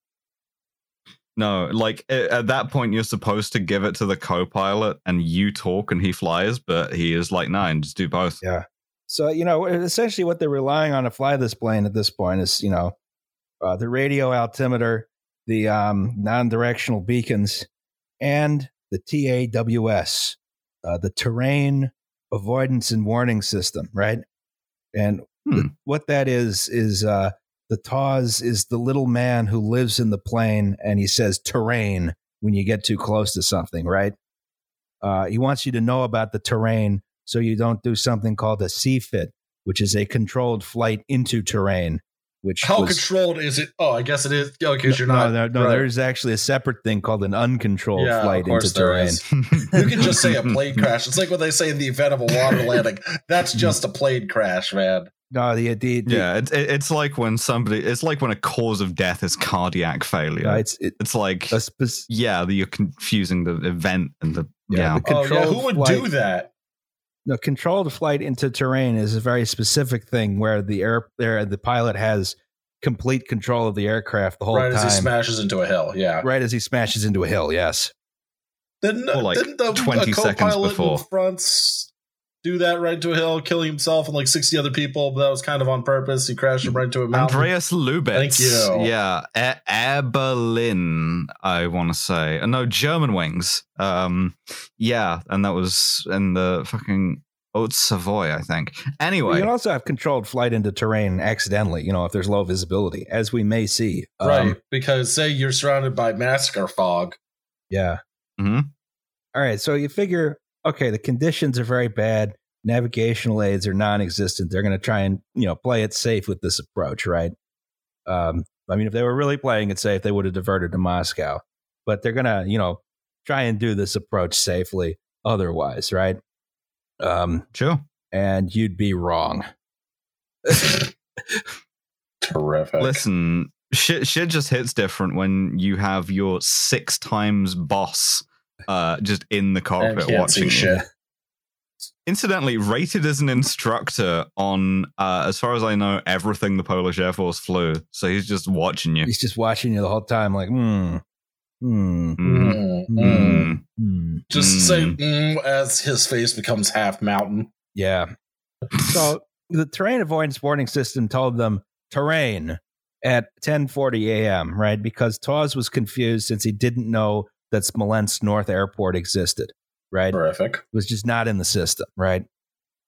no, like at that point, you're supposed to give it to the co-pilot, and you talk and he flies, but he is like, "No, just do both." Yeah. So, you know, essentially what they're relying on to fly this plane at this point is, you know, uh, the radio altimeter, the um, non directional beacons, and the TAWS, uh, the terrain avoidance and warning system, right? And Hmm. th- what that is, is uh, the TAWS is the little man who lives in the plane and he says terrain when you get too close to something, right? Uh, he wants you to know about the terrain so you don't do something called a CFIT, which is a controlled flight into terrain. Which How was, controlled is it? Oh, I guess it is. Oh, because you're no, not. no, no, right. there's actually a separate thing called an uncontrolled Yeah, flight into terrain. You can just say a plane crash. It's like what they say in the event of a water landing. That's just a plane crash, man. No, the, the, the Yeah, it's it's like when somebody, it's like when a cause of death is cardiac failure. no, it's it, It's like, a spec- yeah, you're confusing the event and the Yeah, yeah. the- Oh yeah, who would flight. do that? the controlled flight into terrain is a very specific thing where the air there the pilot has complete control of the aircraft the whole time. Right as he smashes into a hill. Yeah. right as he smashes into a hill. Yes. Didn't, Or, like, didn't the 20 seconds before. in front's do that right into a hill, killing himself and like 60 other people, but that was kind of on purpose. He crashed him right into a mountain. Andreas Lubitz. Thank you. Yeah, Air, Air I want to say, uh, no, Germanwings. Um, yeah, and that was in the fucking Haute Savoy, I think. Anyway. You can also have controlled flight into terrain accidentally, you know, if there's low visibility, as we may see. Um, right. because say you're surrounded by massacre fog. Yeah. Mhm. All right. So you figure, okay, the conditions are very bad. Navigational aids are non-existent. They're going to try and you know play it safe with this approach, right? Um, I mean, if they were really playing it safe, they would have diverted to Moscow. But they're going to, you know, try and do this approach safely. Otherwise, right? Um, sure. and you'd be wrong. Terrific. Listen, shit, shit just hits different when you have your six times boss uh, just in the and cockpit watching you. shit. Incidentally, rated as an instructor on, uh, as far as I know, everything the Polish Air Force flew. So he's just watching you. He's just watching you the whole time, like, hmm. Mm, mm. Mm. hmm. Just say Mm. mm, as his face becomes half mountain. Yeah. So the terrain avoidance warning system told them terrain at 10:40 a.m. Right, because TAWS was confused since he didn't know that Smolensk North Airport existed. Right, Terrific. it was just not in the system. Right.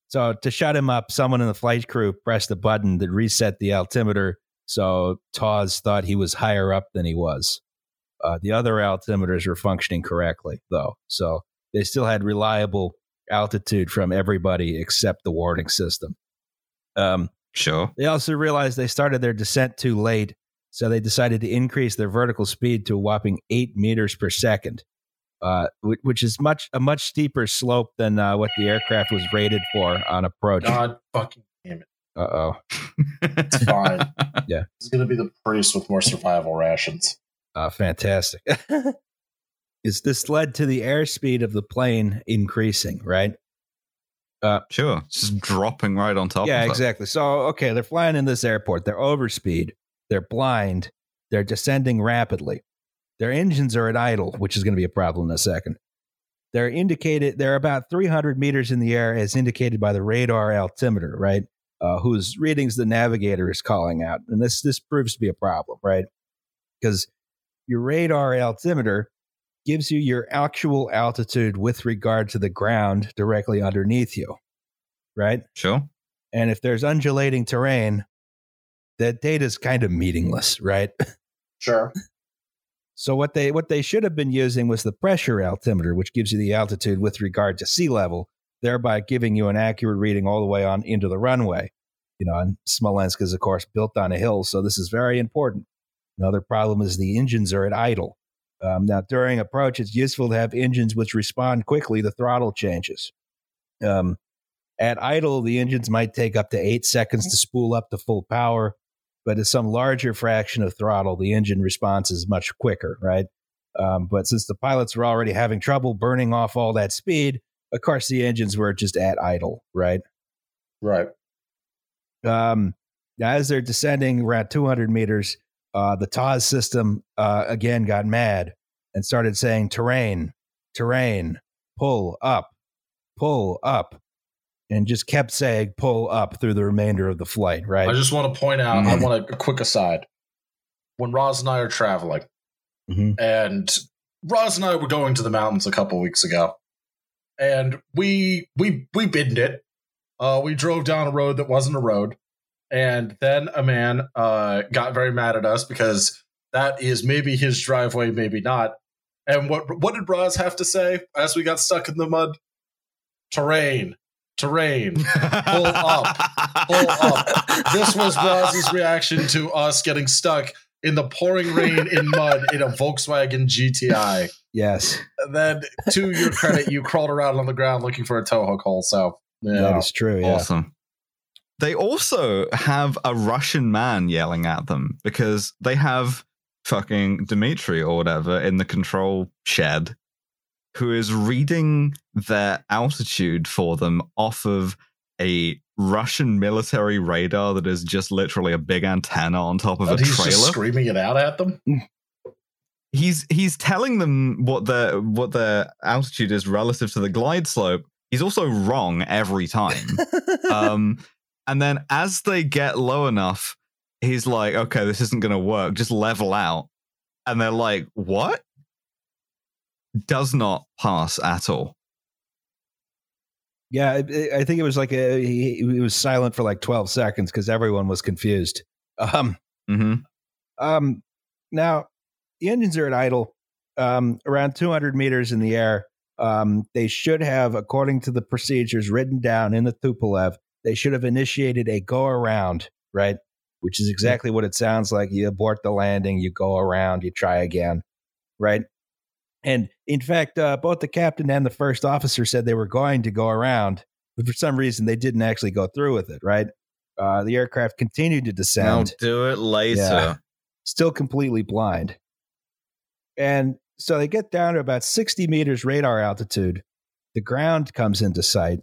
So to shut him up, someone in the flight crew pressed a button that reset the altimeter. So TAWS thought he was higher up than he was. Uh, the other altimeters were functioning correctly, though. So they still had reliable altitude from everybody except the warning system. Um, Sure. they also realized they started their descent too late, so they decided to increase their vertical speed to a whopping eight meters per second, uh, which is much a much steeper slope than uh, what the aircraft was rated for on approach. Uh God fucking damn it. Uh oh. It's fine. Yeah. He's gonna be the priest with more survival rations. Uh, fantastic. is this led to the airspeed of the plane increasing, right? Sure. It's just dropping right on top yeah, of it. exactly. So, okay, they're flying in this airport. They're overspeed. They're blind. They're descending rapidly. Their engines are at idle, which is going to be a problem in a second. They're indicated. They're about 300 meters in the air, as indicated by the radar altimeter, right? Uh, whose readings the navigator is calling out, and this this proves to be a problem, right? Because your radar altimeter gives you your actual altitude with regard to the ground directly underneath you, right? Sure. And if there's undulating terrain, that data is kind of meaningless, right? Sure. So what they what they should have been using was the pressure altimeter, which gives you the altitude with regard to sea level, thereby giving you an accurate reading all the way on into the runway. You know, and Smolensk is of course built on a hill, so this is very important. Another problem is the engines are at idle. Um, now, during approach, it's useful to have engines which respond quickly to throttle changes. Um, at idle, the engines might take up to eight seconds to spool up to full power, but at some larger fraction of throttle, the engine response is much quicker, right? Um, but since the pilots were already having trouble burning off all that speed, of course, the engines were just at idle, right? Right. Um, as they're descending around 200 meters, uh, the TAWS system uh, again got mad and started saying terrain, terrain, pull up, pull up, and just kept saying pull up through the remainder of the flight, right? I just want to point out, I Mhm. want a, a quick aside. When Roz and I are traveling, Mhm. and Roz and I were going to the mountains a couple weeks ago, and we we we binned it. Uh, we drove down a road that wasn't a road, and then a man uh, got very mad at us because that is maybe his driveway, maybe not. And what what did Roz have to say as we got stuck in the mud? Terrain, terrain. Pull up. Pull up. This was Roz's reaction to us getting stuck in the pouring rain in mud in a Volkswagen GTI. yes, And then, to your credit, you crawled around on the ground looking for a tow hook hole. So, that yeah. is true. Yeah. Awesome. They also have a Russian man yelling at them because they have fucking Dmitri or whatever in the control shed who is reading their altitude for them off of a Russian military radar that is just literally a big antenna on top of And a he's just trailer. screaming it out at them. he's he's telling them what their what their altitude is relative to the glide slope he's also wrong every time. um, and then as they get low enough, he's like, okay, this isn't going to work. Just level out. And they're like, what? Does not pass at all. Yeah, it- it- I think it was like a, he, he was silent for like 12 seconds because everyone was confused. Um, hmm um, now, the engines are at idle um, around 200 meters in the air. Um, they should have, according to the procedures written down in the Tupolev, they should have initiated a go around, right? Which is exactly what it sounds like. You abort the landing, you go around, you try again, right? And in fact, uh, both the captain and the first officer said they were going to go around, but for some reason they didn't actually go through with it, right? Uh, the aircraft continued to descend do it later. Yeah. still completely blind. And so they get down to about 60 meters radar altitude. The ground comes into sight,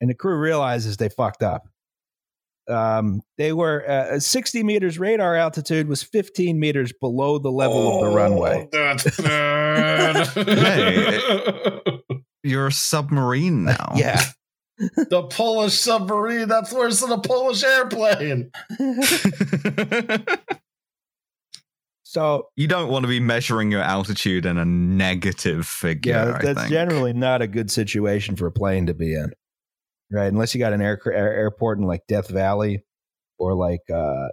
and the crew realizes they fucked up. Um, they were uh, 60 meters radar altitude was 15 meters below the level of the runway. Oh, That's bad. You're a submarine now. Yeah. the Polish submarine. That's worse than a Polish airplane. So you don't want to be measuring your altitude in a negative figure. yeah, I that's think. generally not a good situation for a plane to be in, right? Unless you got an air, air airport in like Death Valley, or like uh, uh,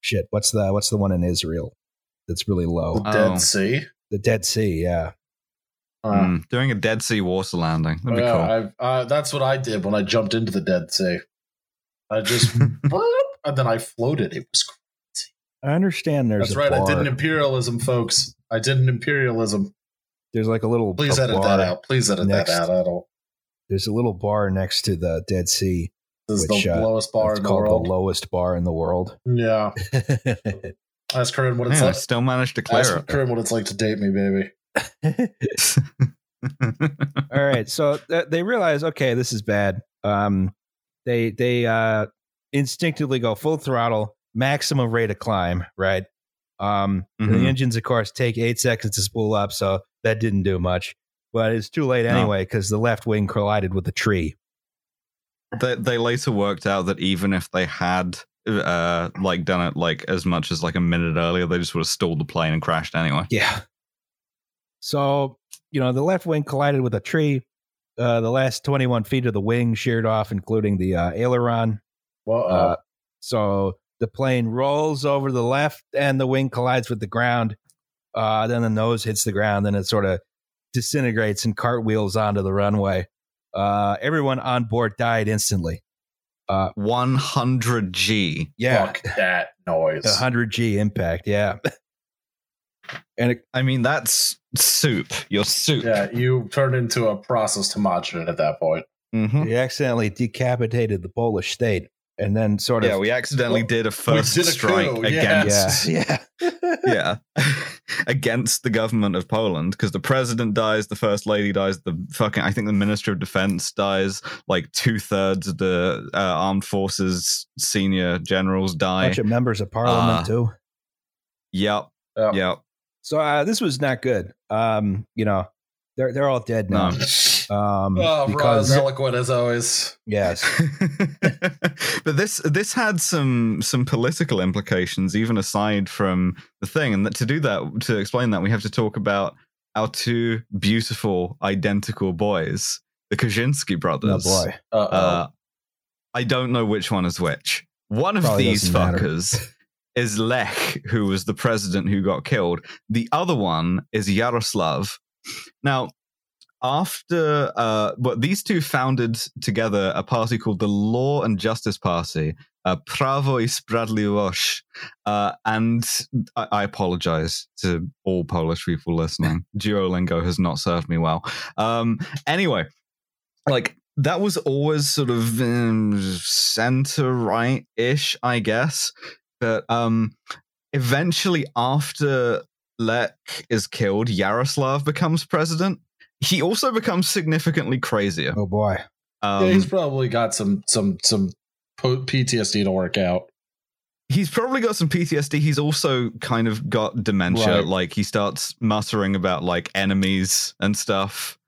shit. What's the what's the one in Israel that's really low? The Oh. Dead Sea. The Dead Sea. Yeah, Uh, Mm, doing a Dead Sea water landing. That'd be cool. I've, uh, that's what I did when I jumped into the Dead Sea. I just bloop, and then I floated. It was. cr- I understand. There's That's a right. I did bar- an imperialism, folks. I did an imperialism. There's like a little. Please a edit bar. that out. Please edit next. that out. I don't. There's a little bar next to the Dead Sea. This is the uh, lowest bar in the called world. the lowest bar in the world. yeah, ask Corinne what it's Yeah, I like. still managed to clear Ask Corinne what it's like to date me, baby. All right, so th- they realize, okay, this is bad. Um, they they uh, instinctively go full throttle, maximum rate of climb, right? Um, and Mhm. the engines, of course, take eight seconds to spool up, so that didn't do much. But it's too late anyway because the left wing collided with the tree. they, they later worked out that even if they had uh like done it like as much as like a minute earlier, they just would have stalled the plane and crashed anyway. Yeah. So, you know, the left wing collided with a tree. Uh, the last 21 feet of the wing sheared off, including the uh, aileron. Well, Uh, so the plane rolls over the left and the wing collides with the ground. Uh, then the nose hits the ground. Then it sort of disintegrates and cartwheels onto the runway. Uh, everyone on board died instantly. Uh, 100 G. yeah. fuck that noise. A 100G impact. Yeah. and it, I mean, that's soup. Your soup. Yeah, you turned into a processed homogenate at that point. Mhm. he accidentally decapitated the Polish state and then sort of. Yeah, we accidentally Well, did a first did a strike coup, yeah. against yeah. Yeah. yeah against the government of Poland because the president dies, the first lady dies, the fucking I think the minister of defense dies, like two thirds of the uh, armed forces senior generals die. bunch of members of parliament Uh, too. Yep, Yeah. yep. So uh, this was not good. Um, you know, they're they're all dead now. No. Um, oh, because Ron's eloquent as always. yes, but this this had some some political implications even aside from the thing. And that to do that to explain that we have to talk about our two beautiful identical boys the Kaczynski oh brothers. boy, Uh, uh, I don't know which one is which. One of Probably these doesn't matter. fuckers is Lech who was the president who got killed. The other one is Yaroslav. Now after uh but these two founded together a party called the law and justice party uh prawo i sprawiedliwość. Uh and I, I apologize to all polish people listening. Duolingo has not served me well. Um anyway like that was always sort of um, center right ish i guess. But um eventually after lech is killed yaroslav becomes president he also becomes significantly crazier. oh boy. Um, yeah, he's probably got some some some PTSD to work out. he's probably got some PTSD. He's also kind of got dementia. Right. Like he starts muttering about like enemies and stuff.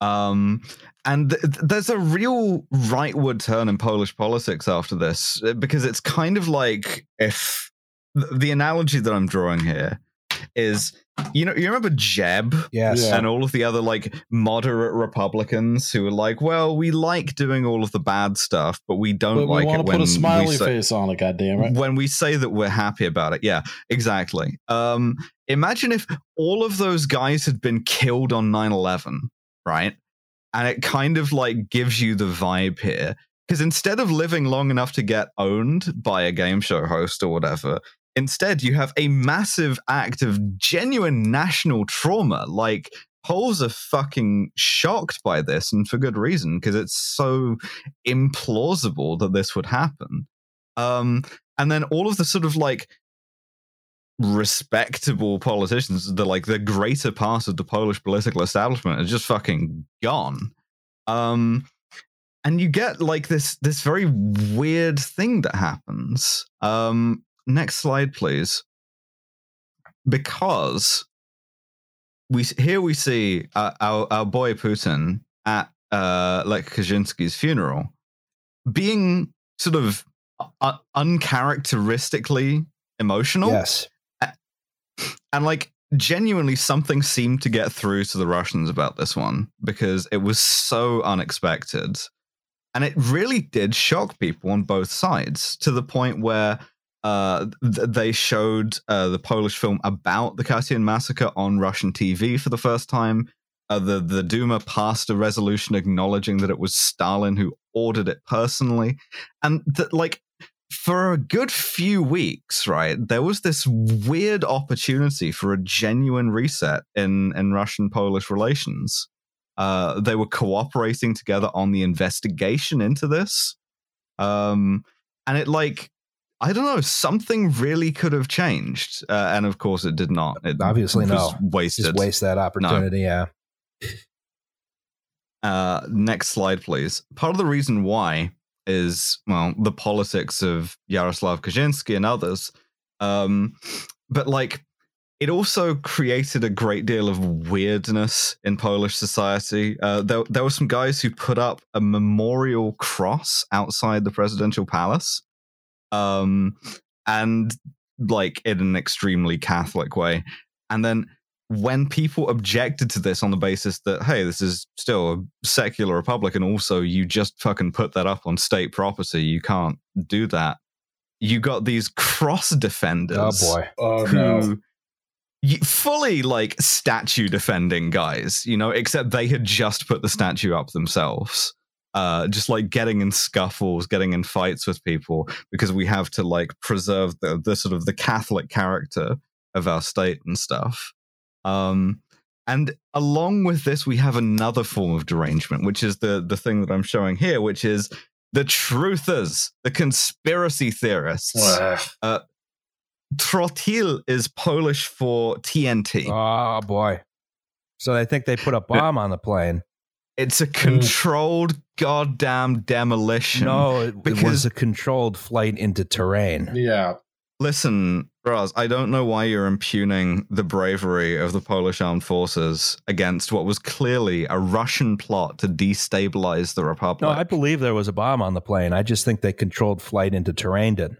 Um, and th- th- there's a real rightward turn in Polish politics after this uh, because it's kind of like if th- the analogy that I'm drawing here is you know you remember Jeb Yes. Yeah. and all of the other like moderate Republicans who were like, well, we like doing all of the bad stuff, but we don't But we like want it to put a smiley say, face on it, goddamn it. when we say that we're happy about it. Yeah, exactly. Um, imagine if all of those guys had been killed on 9-11, right? And it kind of like gives you the vibe here. Because instead of living long enough to get owned by a game show host or whatever, instead you have a massive act of genuine national trauma. Like Poles are fucking shocked by this, and for good reason, because it's so implausible that this would happen. Um, and then all of the sort of like respectable politicians, the like the greater part of the Polish political establishment, are just fucking gone. Um, and you get like this this very weird thing that happens. Um, next slide, please. Because we here we see uh, our our boy Putin at uh, Lech Kaczynski's funeral being sort of uh, uncharacteristically emotional Yes. and like genuinely something seemed to get through to the russians about this one because it was so unexpected and it really did shock people on both sides to the point where uh, th- they showed uh, the polish film about the Katyn massacre on russian tv for the first time uh, the, the duma passed a resolution acknowledging that it was stalin who ordered it personally and that like for a good few weeks, right, there was this weird opportunity for a genuine reset in, in Russian Polish relations. Uh, they were cooperating together on the investigation into this. Um, and it, like, I don't know, something really could have changed. Uh, and of course, it did not. It Obviously, was no. wasted. Just waste that opportunity. Yeah. Uh, next slide, please. Part of the reason why is well the politics of Yaroslav Kaczynski and others, um, but like it also created a great deal of weirdness in Polish society. Uh, there, there were some guys who put up a memorial cross outside the presidential palace, um, and like in an extremely Catholic way, and then when people objected to this on the basis that hey this is still a secular republic and also you just fucking put that up on state property you can't do that you got these cross defenders Oh boy. Oh who no. y- fully like statue defending guys you know except they had just put the statue up themselves uh just like getting in scuffles getting in fights with people because we have to like preserve the, the sort of the catholic character of our state and stuff um, and along with this, we have another form of derangement, which is the the thing that I'm showing here, which is the truthers, the conspiracy theorists. Ugh. Trotil is Polish for TNT. Oh boy. So they think they put a bomb on the plane. It's a controlled goddamn demolition. No, it, it because- was a controlled flight into terrain. yeah. Listen, Raz, I don't know why you're impugning the bravery of the Polish armed forces against what was clearly a Russian plot to destabilize the Republic. No, I believe there was a bomb on the plane. I just think they controlled flight into terrain. Did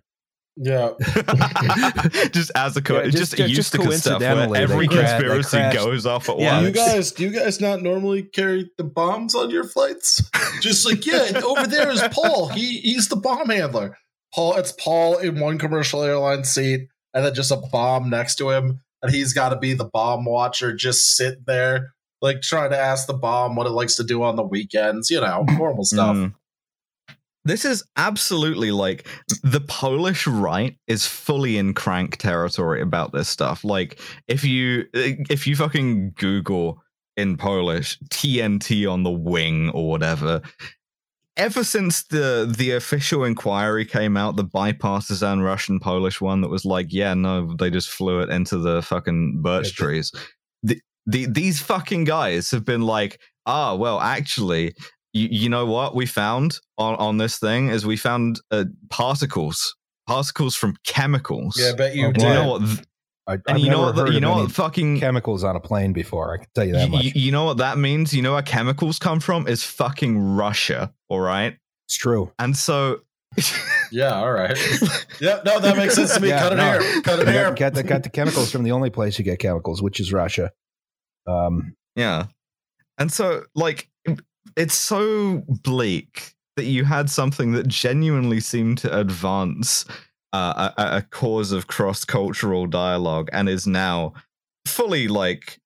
Yeah. just as a co- Yeah, just, just- just used to stuff where coincidentally, every they cra- they conspiracy crashed. goes off at Yeah, you guys, do you guys not normally carry the bombs on your flights? Just like, yeah, over there is Paul. He he's the bomb handler. Paul, it's Paul in one commercial airline seat, and then just a bomb next to him, and he's got to be the bomb watcher, just sitting there, like trying to ask the bomb what it likes to do on the weekends. You know, normal stuff. Mm. This is absolutely like the Polish right is fully in crank territory about this stuff. Like if you if you fucking Google in Polish TNT on the wing or whatever, ever since the the official inquiry came out, the bipartisan Russian Polish one that was like, yeah, no, they just flew it into the fucking birch trees. The, the these fucking guys have been like, ah, well, actually, you, you know what we found on, on this thing is we found uh, particles particles from chemicals Yeah, I bet you Oh, do you know what th- I, And I've you know never what? heard You know what? Fucking. chemicals on a plane before. I can tell you that You, much. you know what that means? You know where chemicals come from? Is fucking Russia. All right. it's true. And so. Yeah, all right. Yep, no, that makes sense to me. Yeah, Cut it no. here. Cut it here. got, got the got the chemicals from the only place you get chemicals, which is Russia. Um, Yeah. And so, like, it's so bleak that you had something that genuinely seemed to advance uh, a, a cause of cross cultural dialogue and is now fully like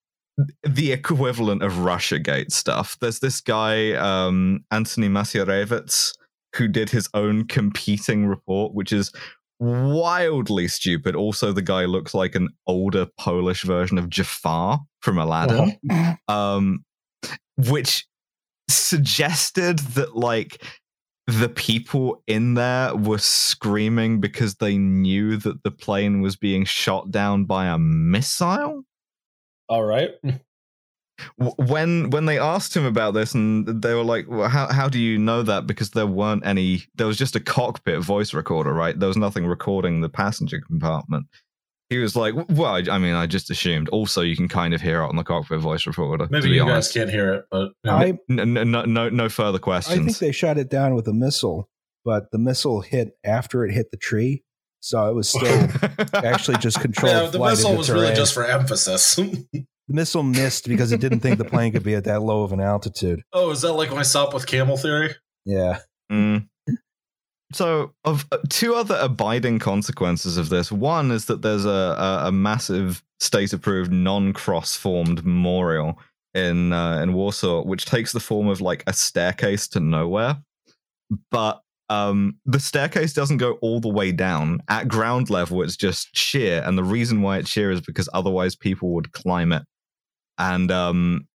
the equivalent of Russiagate stuff. There's this guy, um, Anthony Macierewicz, who did his own competing report, which is wildly stupid. Also, the guy looks like an older Polish version of Jafar from Aladdin um, which suggested that like the people in there were screaming because they knew that the plane was being shot down by a missile. All right. When when they asked him about this, and they were like, well, "How how do you know that?" Because there weren't any. There was just a cockpit voice recorder, right? There was nothing recording the passenger compartment. He was like, "Well, I I mean, I just assumed." Also, you can kind of hear it on the cockpit voice recorder. Maybe you honest. guys can't hear it, but you know. I N- n- no, no, no further questions. I think they shot it down with a missile, but the missile hit after it hit the tree, so it was still actually just controlled. yeah, the flight missile into was really just for emphasis. the missile missed because it didn't think the plane could be at that low of an altitude. oh, is that like my stop with camel theory? Yeah, Mm. So, of uh, two other abiding consequences of this, one is that there's a a, a massive state-approved non-cross-formed memorial in uh, in Warsaw, which takes the form of like a staircase to nowhere, but um, the staircase doesn't go all the way down. At ground level, it's just sheer, and the reason why it's sheer is because otherwise people would climb it, and um,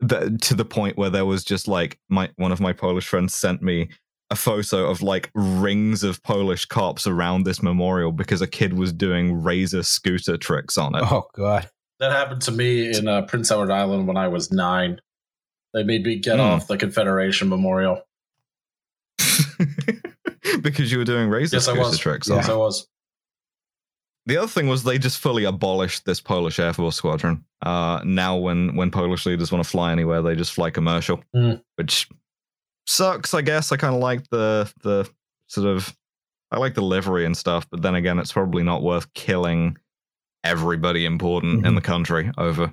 the, to the point where there was just like my one of my Polish friends sent me a photo of like rings of Polish cops around this memorial because a kid was doing razor scooter tricks on it. Oh God. That happened to me in uh, Prince Edward Island when I was nine. They made me get Hmm. off the Confederation Memorial. because you were doing razor Yes, I scooter was. tricks. Yeah. Yes, it. I was. The other thing was they just fully abolished this Polish Air Force squadron. Uh, now, when when Polish leaders want to fly anywhere, they just fly commercial, Hmm. which sucks. I guess I kind of like the the sort of I like the livery and stuff, but then again, it's probably not worth killing everybody important in Mhm. the country over.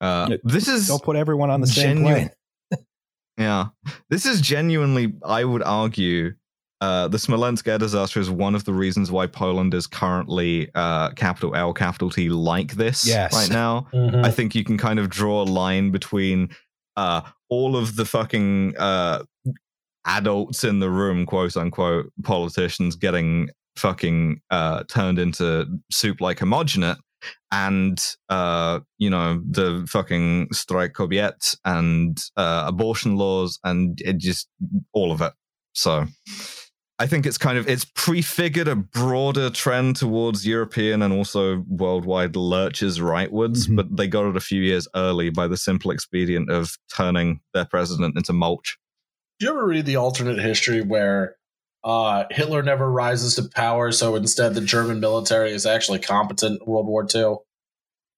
Uh, Yeah, this is Don't put everyone on the same plane. yeah, this is genuinely, I would argue, uh, the Smolensk air disaster is one of the reasons why Poland is currently uh, capital L, capital T like this Yes. right now. Mhm. I think you can kind of draw a line between uh, all of the fucking uh, adults in the room, quote unquote, politicians getting fucking uh, turned into soup like homogenate. And uh, you know the fucking Strajk Kobiet and uh, abortion laws and it just all of it. So I think it's kind of it's prefigured a broader trend towards European and also worldwide lurches rightwards, Mhm. but they got it a few years early by the simple expedient of turning their president into mulch. Do you ever read the alternate history where uh, Hitler never rises to power, so instead the German military is actually competent in World War II,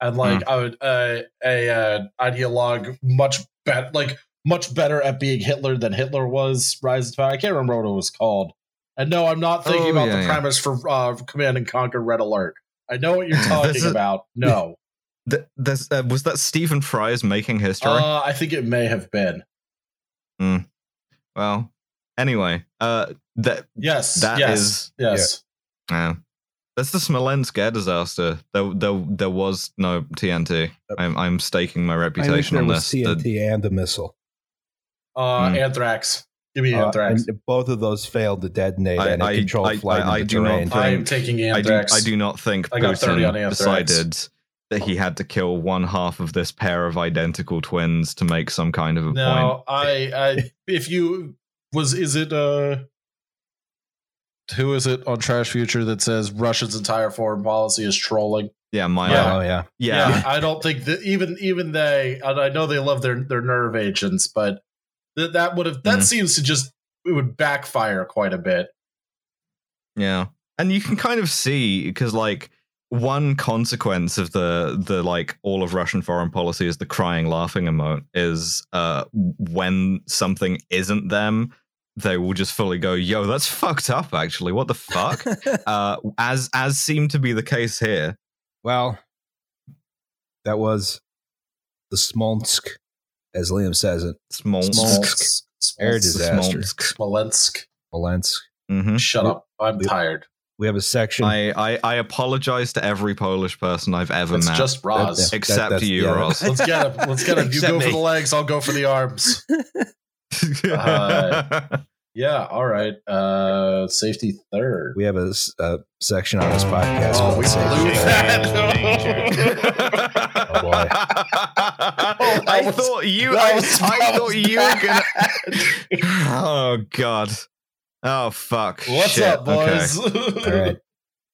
and like a, a, a uh, ideologue much better, like much better at being Hitler than Hitler was rises to power. I can't remember what it was called. And no, I'm not thinking Oh, about yeah, the yeah. premise for uh, Command and Conquer Red Alert. I know what you're talking There's a- about. No, Th- there's, uh, was that Stephen Fry's making history? uh, I think it may have been. well, anyway, uh, that Yes, That yes, is- yes. Yeah. That's the Smolensk air disaster. There, there, there was no TNT. I'm, I'm staking my reputation there on was this. The- TNT and a missile. Uh, Hmm. Anthrax. Give me Uh, Anthrax. and both of those failed to detonate, I- and it I- controlled I- flight I- I into do not terrain. think- I'm taking I do, Anthrax. I do not think I got 30 on Putin decided that he had to kill one half of this pair of identical twins to make some kind of a point. No, I, I, if you was, is it uh, who is it on Trash Future that says Russia's entire foreign policy is trolling? Yeah, my Yeah. Oh yeah, yeah. I don't think that even even they, and I know they love their their nerve agents, but that that would have that Mhm. seems to just it would backfire quite a bit. Yeah. And you can kind of see because like one consequence of the the like all of Russian foreign policy is the crying laughing emote is uh when something isn't them they will just fully go yo that's fucked up actually what the fuck uh as as seemed to be the case here well, that was the Smolensk, as Liam says it. Smolensk. Smolensk. Air disaster. Smolensk. Smolensk. Smolensk. Mhm. Shut up. I'm We- tired. We have a section. I, I I apologize to every Polish person I've ever It's met just Roz. That- except that's- you yeah. Ross Let's get him. Let's get him. You Except go for the legs. I'll go for the arms. Uh, Yeah. All right. Uh, safety third. we have a section on this podcast. Oh, called we Safety blew that. Oh, boy. Oh, that I was- thought you. I, was- I thought you were gonna. Oh god. Oh fuck. What's Shit. up, Okay. boys? All right.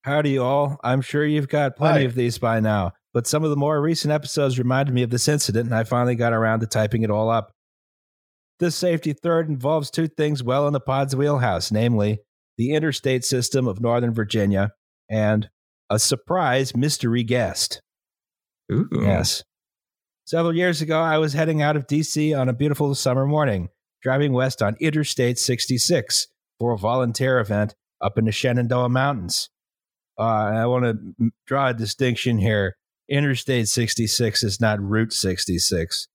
Howdy, all. I'm sure you've got plenty Hi. of these by now, but some of the more recent episodes reminded me of this incident, and I finally got around to typing it all up. This safety third involves two things well in the pod's wheelhouse, namely the interstate system of Northern Virginia and a surprise mystery guest. Ooh. Yes. Several years ago, I was heading out of DC on a beautiful summer morning, driving west on Interstate 66 for a volunteer event up in the Shenandoah Mountains. Uh, I want to draw a distinction here. Interstate 66 is not Route 66.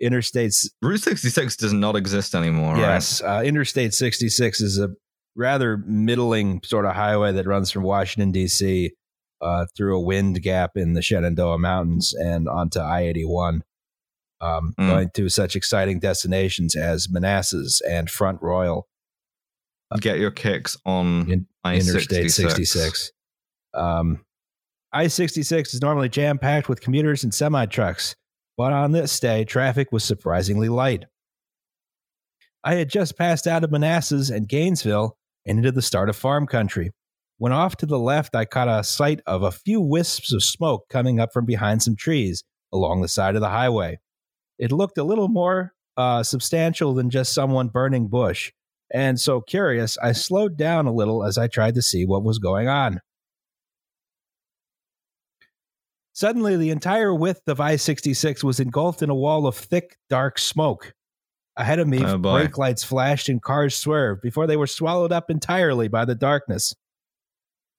Interstate, Route 66 does not exist anymore. right? yes, uh, Interstate 66 is a rather middling sort of highway that runs from Washington, D.C. Uh, through a wind gap in the Shenandoah Mountains and onto I 81, um, Mm. going to such exciting destinations as Manassas and Front Royal, Get your kicks on In- Interstate 66. Um, I 66 is normally jam packed with commuters and semi trucks, but on this day, traffic was surprisingly light. I had just passed out of Manassas and Gainesville and into the start of farm country. When off to the left, I caught a sight of a few wisps of smoke coming up from behind some trees along the side of the highway. It looked a little more uh, substantial than just someone burning bush, and so curious, I slowed down a little as I tried to see what was going on. Suddenly, the entire width of I 66 was engulfed in a wall of thick, dark smoke. Ahead of me, Oh, brake lights flashed and cars swerved before they were swallowed up entirely by the darkness.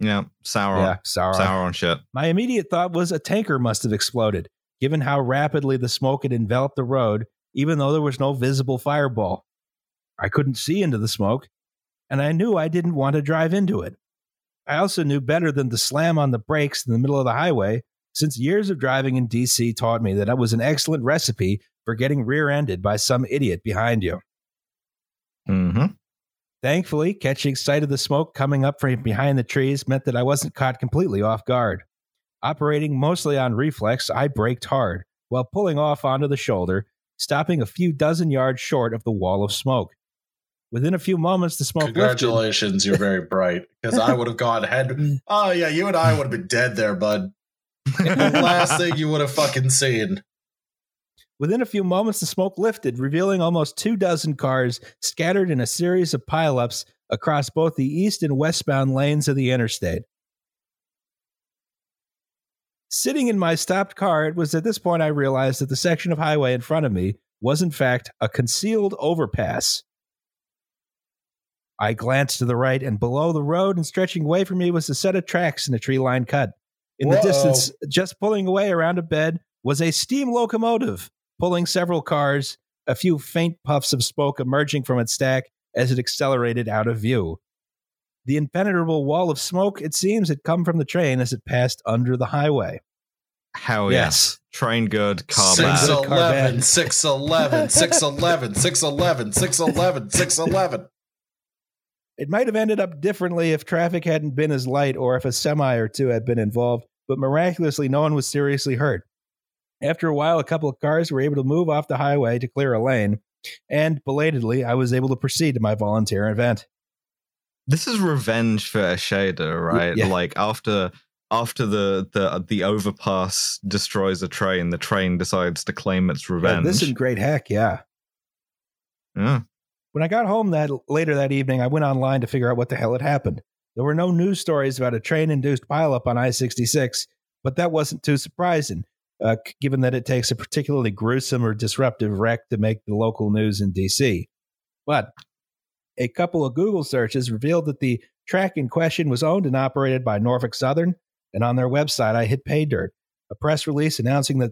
Yeah, Sauron. Yeah, Sauron. Sauron shit. My immediate thought was a tanker must have exploded, given how rapidly the smoke had enveloped the road, even though there was no visible fireball. I couldn't see into the smoke, and I knew I didn't want to drive into it. I also knew better than to slam on the brakes in the middle of the highway, since years of driving in DC taught me that it was an excellent recipe for getting rear ended by some idiot behind you. hmm Thankfully, catching sight of the smoke coming up from behind the trees meant that I wasn't caught completely off guard. Operating mostly on reflex, I braked hard while pulling off onto the shoulder, stopping a few dozen yards short of the wall of smoke. Within a few moments, the smoke. Congratulations, you're very bright. Because I would have gone head. Oh yeah, you and I would have been dead there, bud. The last thing you would have fucking seen. Within a few moments, the smoke lifted, revealing almost two dozen cars scattered in a series of pileups across both the east and westbound lanes of the interstate. Sitting in my stopped car, it was at this point I realized that the section of highway in front of me was, in fact, a concealed overpass. I glanced to the right, and below the road and stretching away from me was a set of tracks in a tree line cut. In the distance, just pulling away around a bed, was a steam locomotive pulling several cars, a few faint puffs of smoke emerging from its stack as it accelerated out of view. The impenetrable wall of smoke, it seems, had come from the train as it passed under the highway. Hell Yes. yes. Train good, car Six bad. Car bad. eleven, six eleven, six eleven, six eleven, six eleven, six eleven. It might have ended up differently if traffic hadn't been as light or if a semi or two had been involved, but miraculously, no one was seriously hurt. After a while, a couple of cars were able to move off the highway to clear a lane, and belatedly, I was able to proceed to my volunteer event. This is revenge for a shader, right? Yeah. Like after after the, the the overpass destroys a train, the train decides to claim its Yeah, revenge. this is great heck, yeah. yeah. When I got home that later that evening, I went online to figure out what the hell had happened. There were no news stories about a train induced pileup on I 66, but that wasn't too surprising, uh, given that it takes a particularly gruesome or disruptive wreck to make the local news in DC. But a couple of Google searches revealed that the track in question was owned and operated by Norfolk Southern, and on their website, I hit pay dirt. A press release announcing that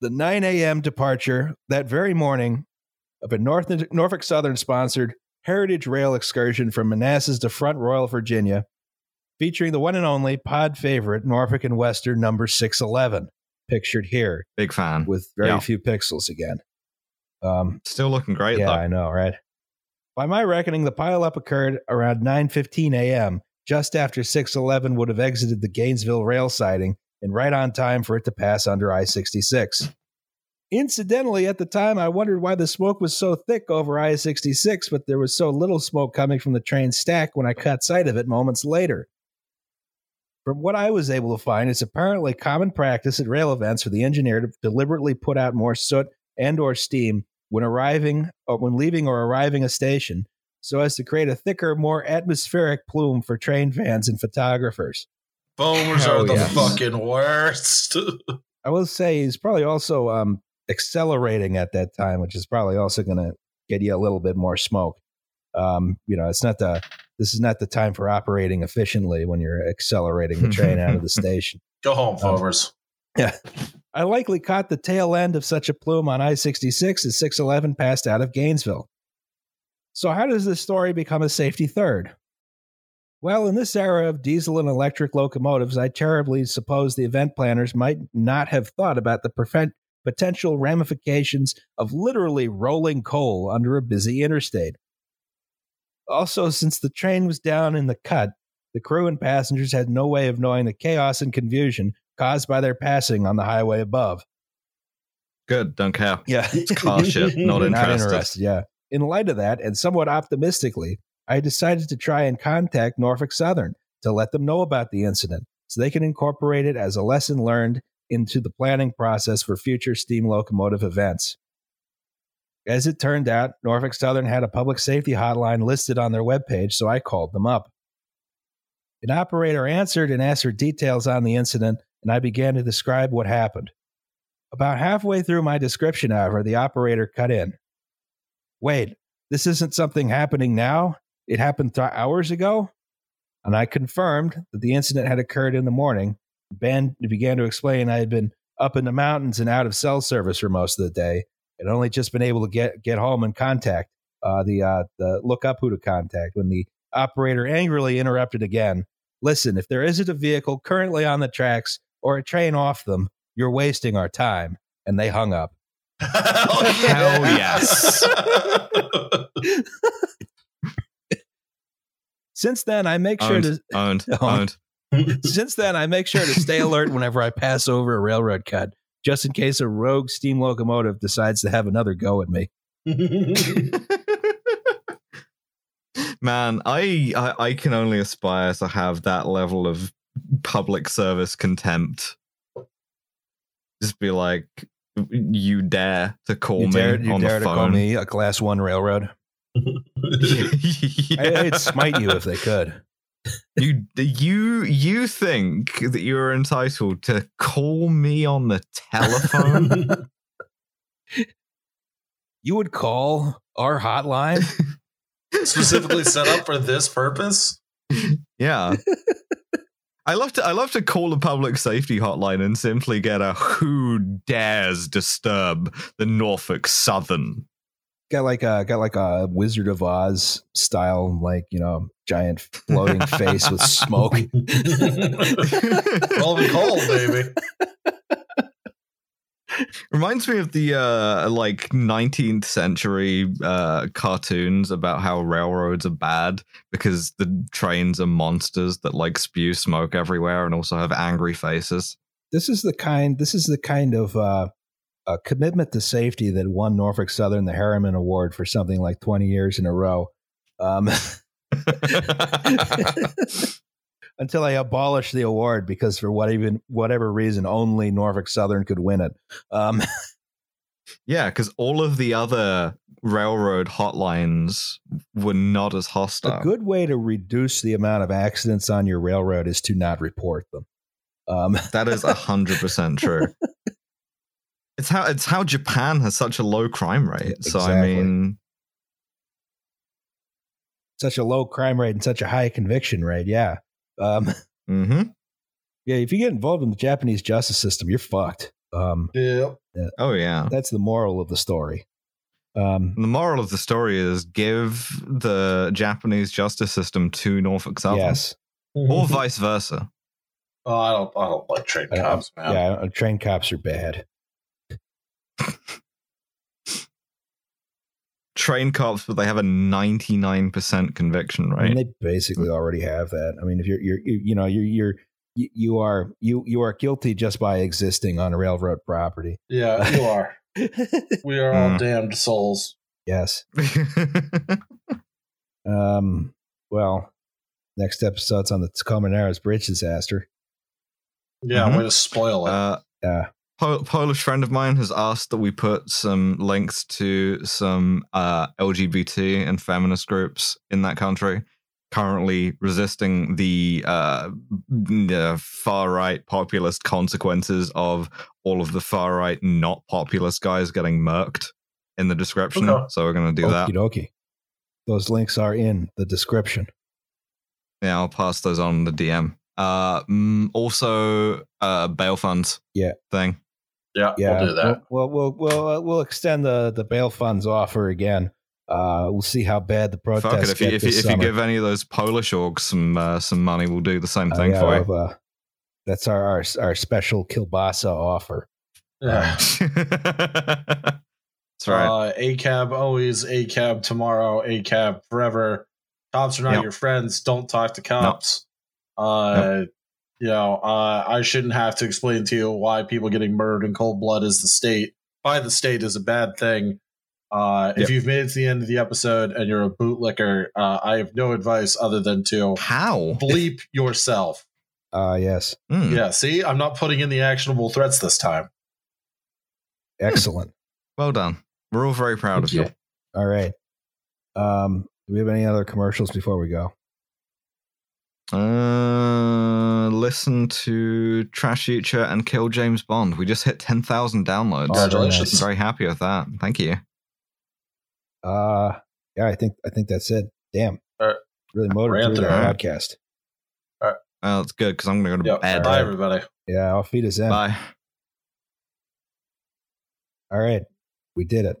the 9 a.m. departure that very morning of a North, Norfolk Southern sponsored Heritage Rail excursion from Manassas to Front Royal, Virginia, featuring the one and only pod favorite Norfolk and Western number 611, pictured here Big fan. with very Yeah. few pixels again. Um, Still looking great yeah, though. I know, right? By my reckoning, the pileup occurred around 9:15 a.m., just after 611 would have exited the Gainesville rail siding and right on time for it to pass under I-66. Incidentally, at the time, I wondered why the smoke was so thick over I-66, but there was so little smoke coming from the train stack when I caught sight of it moments later. From what I was able to find, it's apparently common practice at rail events for the engineer to deliberately put out more soot and or steam when arriving or when leaving or arriving a station so as to create a thicker, more atmospheric plume for train fans and photographers. Boomers Hell are the yes. fucking worst. I will say he's probably also um, accelerating at that time, which is probably also going to get you a little bit more smoke. Um, you know, it's not the this is not the time for operating efficiently when you're accelerating the train out of the station. Go home, boomers. I likely caught the tail end of such a plume on I 66 as 611 passed out of Gainesville. So, how does this story become a safety third? Well, in this era of diesel and electric locomotives, I terribly suppose the event planners might not have thought about the prevent- potential ramifications of literally rolling coal under a busy interstate. Also, since the train was down in the cut, the crew and passengers had no way of knowing the chaos and confusion caused by their passing on the highway above. Good. Don't care. Yeah. It's car shit. Not Not interested. interested. Yeah. In light of that, and somewhat optimistically, I decided to try and contact Norfolk Southern to let them know about the incident so they can incorporate it as a lesson learned into the planning process for future steam locomotive events. As it turned out, Norfolk Southern had a public safety hotline listed on their webpage, so I called them up. An operator answered and asked for details on the incident, and I began to describe what happened. About halfway through my description, however, the operator cut in. Wait, this isn't something happening now? It happened th- hours ago? And I confirmed that the incident had occurred in the morning. Ben began to explain I had been up in the mountains and out of cell service for most of the day, and only just been able to get, get home and contact uh, the, uh, the look up who to contact when the operator angrily interrupted again. Listen, if there isn't a vehicle currently on the tracks or a train off them, you're wasting our time. And they hung up. Hell, Hell yes. Since then, I make sure Owned. to Owned. Owned. Owned. since then I make sure to stay alert whenever I pass over a railroad cut, just in case a rogue steam locomotive decides to have another go at me. Man, I, I I can only aspire to have that level of public service contempt. Just be like, you dare to call you me dare, you on dare the to call me a class one railroad? I, I'd smite you if they could. You you you think that you're entitled to call me on the telephone? You would call our hotline? Specifically set up for this purpose? yeah. I love to I love to call a public safety hotline and simply get a who dares disturb the Norfolk Southern. Got like a got like a Wizard of Oz style, like you know, giant floating face with smoke. Well, we called, baby. Reminds me of the uh like 19th century uh cartoons about how railroads are bad because the trains are monsters that like spew smoke everywhere and also have angry faces. this is the kind this is the kind of uh, uh, commitment to safety that won Norfolk Southern the Harriman Award for something like 20 years in a row. Um, until I abolished the award because for what even whatever reason only Norfolk Southern could win it. Um, Yeah, because all of the other railroad hotlines were not as hostile. A good way to reduce the amount of accidents on your railroad is to not report them. Um, That is hundred percent true. It's how it's how Japan has such a low crime rate. So I mean, such a low crime rate and such a high conviction rate. Yeah. Um, hmm yeah. If you get involved in the Japanese justice system, you're fucked. Um, Yep. oh yeah. that's the moral of the story. Um, The moral of the story is give the Japanese justice system to Norfolk Southern, yes. or vice versa. Oh, I don't. I don't like train cops, man. Yeah. uh, Train cops are bad. Train cops, but they have a ninety-nine percent conviction I mean, rate. they basically already have that. I mean, if you're, you're, you, you know, you're, you're, you, you are, you, you are guilty just by existing on a railroad property. Yeah, you are. We are all Mm. damned souls. yes. Um. Well, next episode's on the Tacoma Narrows Bridge disaster. Yeah, Mhm. way to spoil it. uh, Yeah. Po- Polish friend of mine has asked that we put some links to some uh, LGBT and feminist groups in that country currently resisting the uh, the far right populist consequences of all of the far right not populist guys getting murked in the description. Okay. So we're going to do that. Okie dokie. Those links are in the description. Yeah, I'll pass those on the DM. Uh, mm, also, uh, bail funds. Yeah. thing. Yeah, Yeah, we'll do that. We'll we'll we'll uh, we'll extend the the bail funds offer again. Uh, we'll see how bad the protests Fuck it. If you if you, this if you give any of those Polish orgs some uh, some money, we'll do the same Uh, thing yeah, for you. we'll, uh, that's our, our our special kielbasa offer. Yeah. That's right. Uh, ACAB always, ACAB tomorrow, ACAB forever. Cops are not Yep. your friends. Don't talk to cops. Uh, You know, uh, I shouldn't have to explain to you why people getting murdered in cold blood is the state by the state is a bad thing. Uh, Yep. If you've made it to the end of the episode and you're a bootlicker, uh, I have no advice other than to How? bleep yourself. Uh, yes, Hmm. Yeah, see, I'm not putting in the actionable threats this time. excellent. Well done. We're all very proud of Thank you. All right. Um, do we have any other commercials before we go? Uh, listen to Trash Future and Kill James Bond. We just hit 10,000 downloads. Very Congratulations. I'm very happy with that. Thank you. Uh, yeah, I think I think that's it. Damn, All right. really motivated Ran through through that it. podcast. Oh, it's good because I'm going to go to Yep. bed. Bye, everybody. Yeah, I'll feed us in. Bye. All right, we did it.